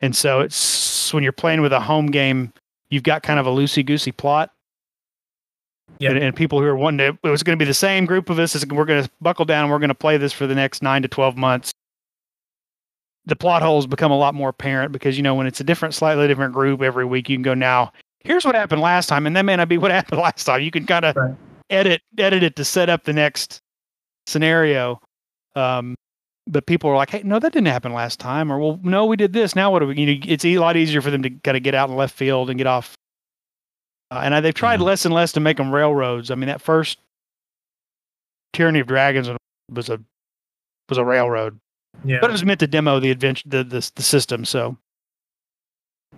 And so it's when you're playing with a home game, you've got kind of a loosey goosey plot. Yeah. And, and people who are wanting to, it was going to be the same group of us. Is we're going to buckle down and we're going to play this for the next nine to 12 months. The plot holes become a lot more apparent because, you know, when it's a different, slightly different group every week, you can go, now, here's what happened last time. And that may not be what <laughs> happened last time. You can kind of Right. edit, edit it to set up the next scenario. Um, but people are like, "Hey, no, that didn't happen last time," or "Well, no, we did this. Now what do we?" You know, it's a lot easier for them to kind of get out in left field and get off. Uh, and I, they've tried Yeah. less and less to make them railroads. I mean, that first Tyranny of Dragons was a was a railroad, yeah. but it was meant to demo the adventure, the the, the system. So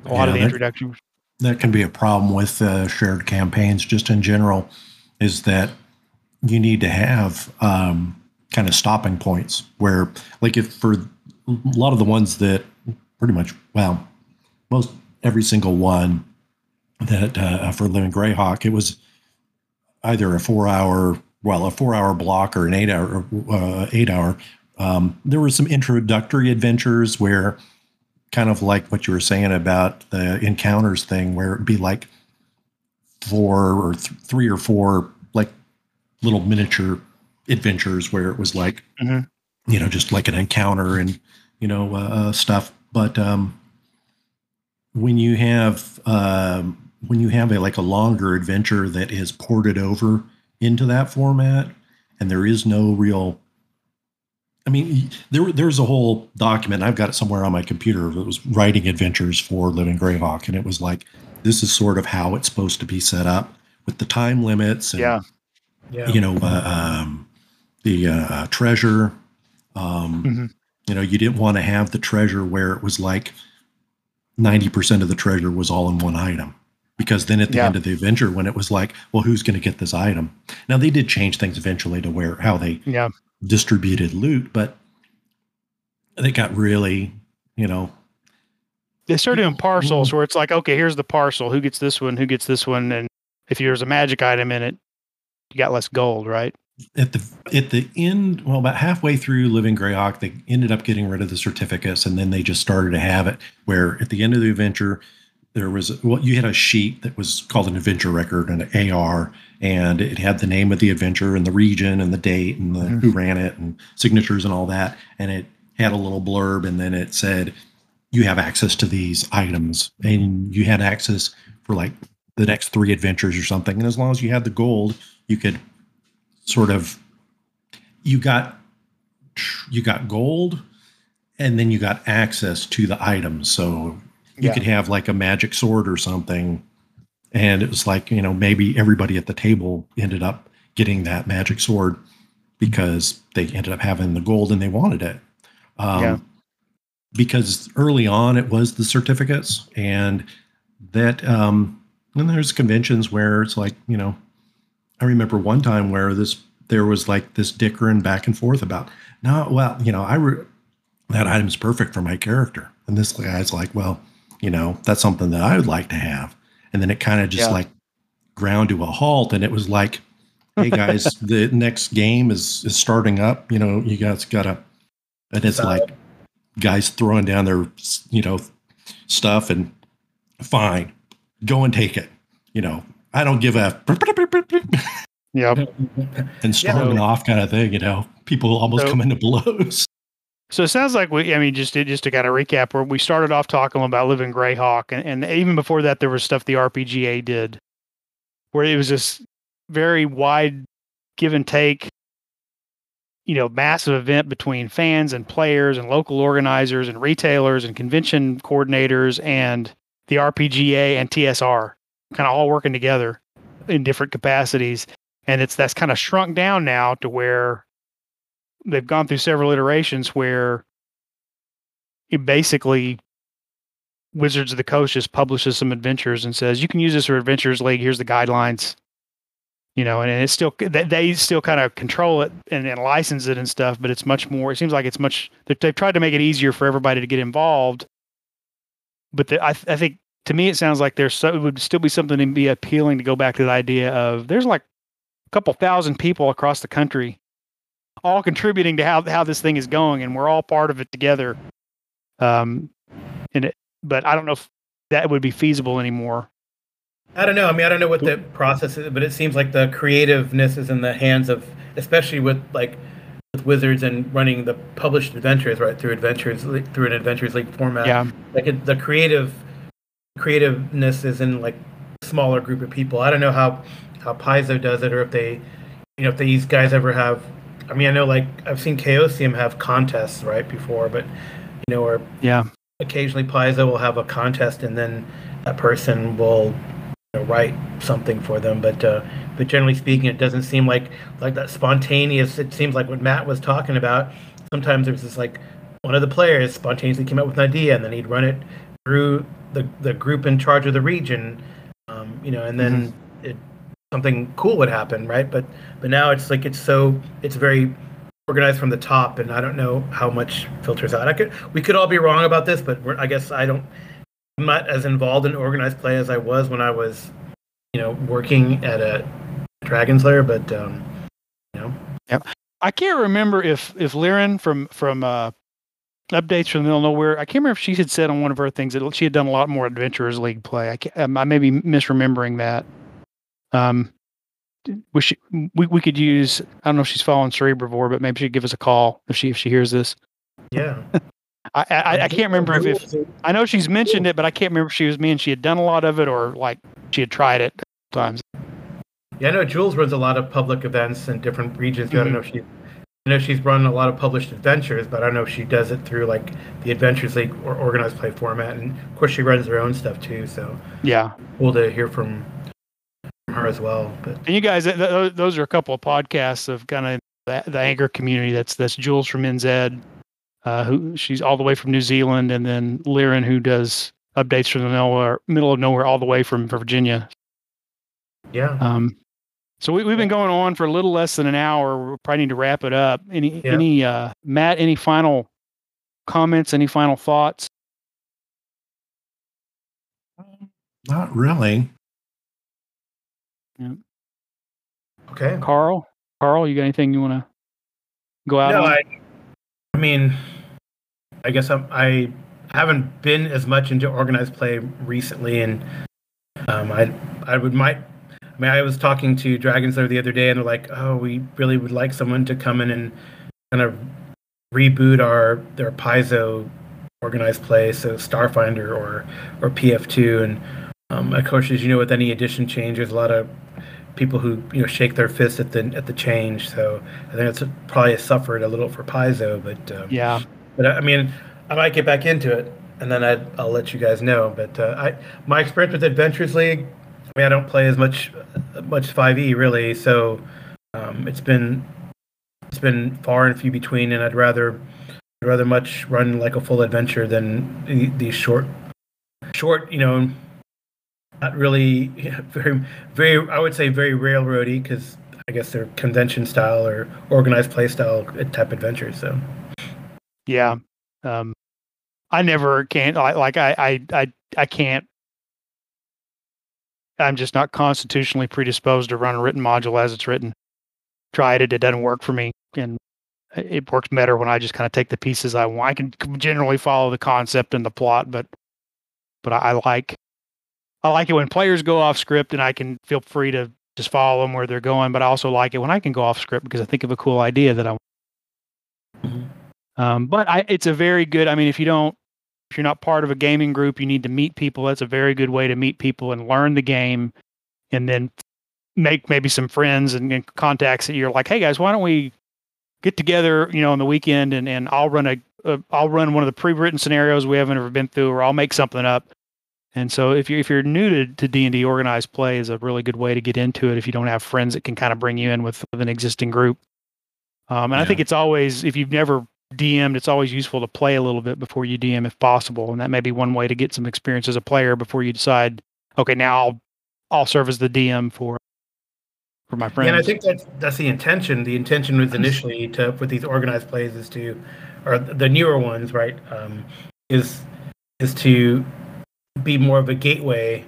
a lot of Yeah, the that- introduction. that can be a problem with uh, shared campaigns just in general is that you need to have um, kind of stopping points where like if for a lot of the ones that pretty much well most every single one that uh, for living greyhawk it was either a four hour well a four hour block or an eight hour uh, eight hour um, there were some introductory adventures where kind of like what you were saying about the encounters thing, where it'd be like four or th- three or four like little miniature adventures where it was like, Mhm. you know, just like an encounter and you know uh, uh, stuff. But um, when you have um, when you have a like a longer adventure that is ported over into that format, and there is no real I mean, there there's a whole document. I've got it somewhere on my computer. That was writing adventures for Living Greyhawk, and it was like this is sort of how it's supposed to be set up with the time limits. And, Yeah. yeah. you know, uh, um, the uh, treasure. Um, Mhm. You know, you didn't want to have the treasure where it was like ninety percent of the treasure was all in one item, because then at the Yeah. end of the adventure, when it was like, well, who's going to get this item? Now they did change things eventually to where how they Yeah. distributed loot, but they got really, you know, They started doing parcels where it's like, okay, here's the parcel. Who gets this one? Who gets this one? And if there's a magic item in it, you got less gold, right? at the at the end, well, about halfway through Living Greyhawk, they ended up getting rid of the certificates, and then they just started to have it where at the end of the adventure, there was well, you had a sheet that was called an adventure record, an AR, and it had the name of the adventure and the region and the date and the, who mm-hmm. ran it and signatures and all that, and it had a little blurb, and then it said you have access to these items, and you had access for like the next three adventures or something, and as long as you had the gold, you could sort of you got you got gold and then you got access to the items so you Yeah. could have like a magic sword or something and it was like you know maybe everybody at the table ended up getting that magic sword because they ended up having the gold and they wanted it. Um, Yeah. Because early on it was the certificates, and that um, and there's conventions where it's like you know, I remember one time where this there was like this dickering back and forth about no, well, you know, I re- that item's perfect for my character, and this guy's like, well, you know, that's something that I would like to have, and then it kind of just Yeah. like ground to a halt, and it was like, hey guys, <laughs> the next game is is starting up, you know, you guys gotta, and it's like guys throwing down their you know stuff and fine, go and take it, you know. I don't give a <laughs> Yeah. and storming no. off kind of thing, you know. People almost So- come into blows. So it sounds like we, I mean, just just to kind of recap, where we started off talking about living Greyhawk, and, and even before that, there was stuff the RPGA did, where it was this very wide give and take, you know, massive event between fans and players and local organizers and retailers and convention coordinators and the RPGA and TSR, kind of all working together in different capacities, and it's that's kind of shrunk down now to where they've gone through several iterations where it basically Wizards of the Coast just publishes some adventures and says you can use this for Adventures League. Here's the guidelines, you know, and it's still they, still kind of control it and, and license it and stuff, but it's much more. It seems like it's much. they- They've tried to make it easier for everybody to get involved, but the, I I think to me it sounds like there's so it would still be something to be appealing to go back to the idea of there's like a couple thousand people across the country all contributing to how how this thing is going, and we're all part of it together. Um, and it, but I don't know if that would be feasible anymore. I don't know. I mean, I don't know what the process is, but it seems like the creativeness is in the hands of, especially with like with Wizards and running the published adventures right through Adventures through an Adventures League format. Yeah, like it, the creative creativeness is in like a smaller group of people. I don't know how how Paizo does it, or if they, you know, if these guys ever have. I mean, I know like I've seen Chaosium have contests right before, but you know, or yeah, occasionally Paizo will have a contest and then that person will you know, write something for them. But uh, but generally speaking, it doesn't seem like like that spontaneous. It seems like what Matt was talking about. Sometimes there's this like one of the players spontaneously came up with an idea and then he'd run it through the the group in charge of the region, um, you know, and then it something cool would happen, right? But but now it's like it's so it's very organized from the top, and I don't know how much filters out. I could we could all be wrong about this, but I guess I don't. I'm not as involved in organized play as I was when I was, you know, working at a Dragon's Lair. But um, you know, Yeah. I can't remember if if Liren from from uh, updates from the middle of nowhere. I can't remember if she had said on one of her things that she had done a lot more Adventurers League play. I um, I may be misremembering that. Um, we should we, we could use. I don't know if she's following Cerebrevore, but maybe she'd give us a call if she if she hears this. yeah. <laughs> I I, I can't remember if, if I know she's mentioned it, but I can't remember if she was me and she had done a lot of it or like she had tried it times. Yeah, I know Jules runs a lot of public events in different regions. I don't Mhm. know if she, I know she's run a lot of published adventures, but I don't know if she does it through like the Adventures League or organized play format. And of course, she runs her own stuff too. So Yeah, cool to hear from from her as well. But and you guys, th- th- those are a couple of podcasts of kind of the, the anchor community. That's that's Jules from NZ, uh, who she's all the way from New Zealand, and then Liren who does updates from the nowhere, middle of nowhere, all the way from Virginia. yeah, Um, so we, we've been going on for a little less than an hour. We probably need to wrap it up. Any Yeah. any uh, Matt? Any final comments? Any final thoughts? Not really. Okay. Karl, Karl, you got anything you want to go out No, on? I, I mean, I guess I'm, I haven't been as much into organized play recently, and um, I I would might. I mean, I was talking to Dragon's Lair the other day, and they're like, "Oh, we really would like someone to come in and kind of reboot our their Paizo organized play, so Starfinder or or PF2." And um, of course, as you know, with any edition change, there's a lot of people who you know shake their fists at the at the change. So I think it's probably suffered a little for Paizo, but um, yeah, but I mean, I might get back into it, and then I'd, I'll let you guys know. But uh, I, my experience with Adventures League, I mean, I don't play as much, much 5e really. So, Um, it's been it's been far and few between, and I'd rather I'd rather much run like a full adventure than these short short you know not really very very I would say very railroady because I guess they're convention style or organized play style type adventures. So Yeah. Um, I never can't like I I I I can't. I'm just not constitutionally predisposed to run a written module as it's written. Tried it, it doesn't work for me, and it works better when I just kind of take the pieces I want. I can generally follow the concept and the plot, but but I, I like I like it when players go off script and I can feel free to just follow them where they're going. But I also like it when I can go off script because I think of a cool idea that I. Mhm. Um, but I, it's a very good. I mean, if you don't, if you're not part of a gaming group, you need to meet people. That's a very good way to meet people and learn the game, and then make maybe some friends and, and contacts that you're like, hey guys, why don't we get together, you know, on the weekend and and I'll run a, a I'll run one of the pre-written scenarios we haven't ever been through, or I'll make something up. And so if you're if you're new to to D and D, organized play is a really good way to get into it. If you don't have friends that can kind of bring you in with, with an existing group. Um, and I think it's always if you've never DM'd, it's always useful to play a little bit before you DM if possible, and that may be one way to get some experience as a player before you decide, okay, now I'll I'll serve as the DM for for my friends. Yeah, and I think that's that's the intention. The intention was initially to with these organized plays is to, or the newer ones, right? Um, is is to be more of a gateway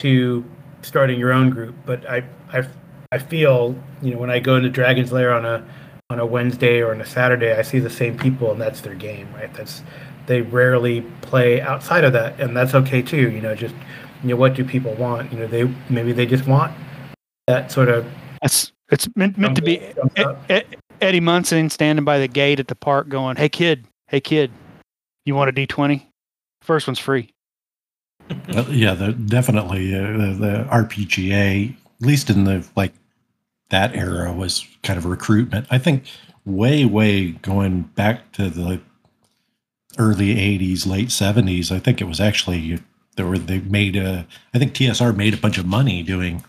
to starting your own group. But I I I feel you know when I go into Dragon's Lair on a on a Wednesday or on a Saturday, I see the same people and that's their game, right? That's they rarely play outside of that, and that's okay too. You know, just you know what do people want? You know, they maybe they just want that sort of It's it's meant meant to be Jump E- E- Eddie Munson standing by the gate at the park, going, "Hey kid, hey kid, you want a D twenty? First one's free." Uh, yeah, the, definitely uh, the, the RPGA, at least in the like that era, was kind of recruitment. I think way, way going back to the early '80s, late '70s. I think it was actually there were they made a. I think TSR made a bunch of money doing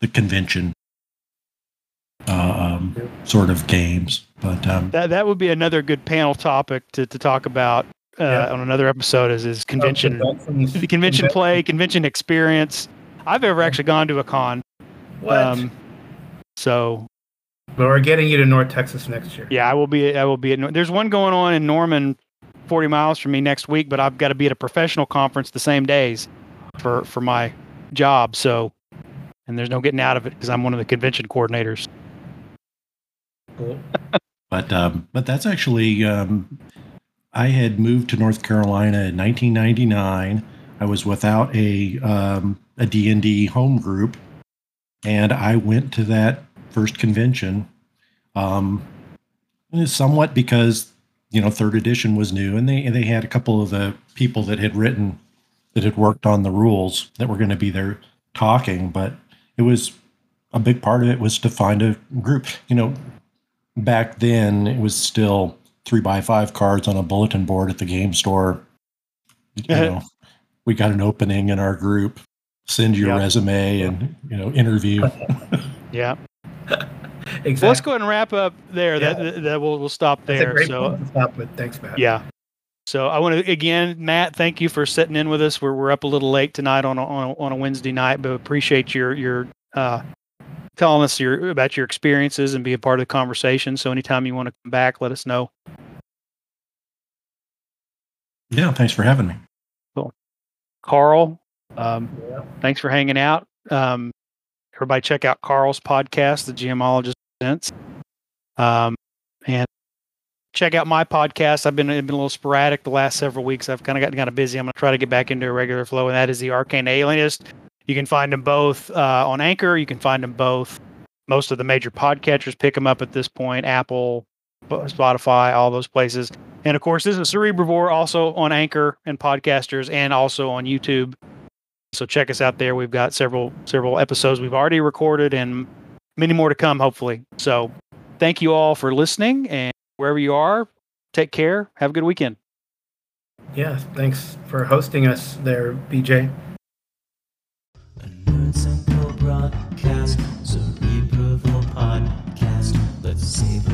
the convention um, sort of games, but um, That that would be another good panel topic to to talk about uh, Yeah. on another episode. Is is convention Conventions- <laughs> the convention play, convention experience. I've ever actually gone to a con. What? Um, so but we're getting you to North Texas next year. yeah, I will be. I will be at. There's one going on in Norman, 40 miles from me next week, but I've got to be at a professional conference the same days for for my job. So, and there's no getting out of it because I'm one of the convention coordinators. Cool. <laughs> but um, but that's actually um, I had moved to North Carolina in 1999. I was without a um, a D and D home group, and I went to that first convention, um, somewhat because you know third edition was new, and they they had a couple of the people that had written that had worked on the rules that were going to be there talking, but it was a big part of it was to find a group. You know, back then it was still three by five cards on a bulletin board at the game store. You <laughs> know, we got an opening in our group. Send your Yeah. resume and you know interview. <laughs> Yeah. <laughs> Exactly. So let's go ahead and wrap up there. Yeah. That, that, that we'll we'll stop That's a there. great So point to stop with. Thanks, Matt. yeah. So I want to again, Matt, thank you for sitting in with us. We're we're up a little late tonight on a, on a, on a Wednesday night, but appreciate your your uh, telling us your about your experiences and be a part of the conversation. So anytime you want to come back, let us know. Yeah, thanks for having me. Cool. Karl, um, Yeah. thanks for hanging out. Um, everybody, check out Karl's podcast, The GMologist Presents, um, and check out my podcast. I've been I've been a little sporadic the last several weeks. I've kind of gotten kind of busy. I'm going to try to get back into a regular flow, and that is the Arcane Alienist. You can find them both uh, on Anchor. You can find them both. Most of the major podcatchers pick them up at this point. Apple, Spotify, all those places. And of course, this is Cerebrevore also on Anchor and podcasters and also on YouTube. So check us out there. We've got several several episodes we've already recorded and many more to come, hopefully. So thank you all for listening and wherever you are, take care. Have a good weekend. Yeah. Thanks for hosting us there, BJ. Another simple broadcast, a Nerd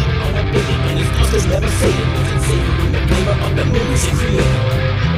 on a biggie, and these monsters never see it. See it when the mirror of the movies is free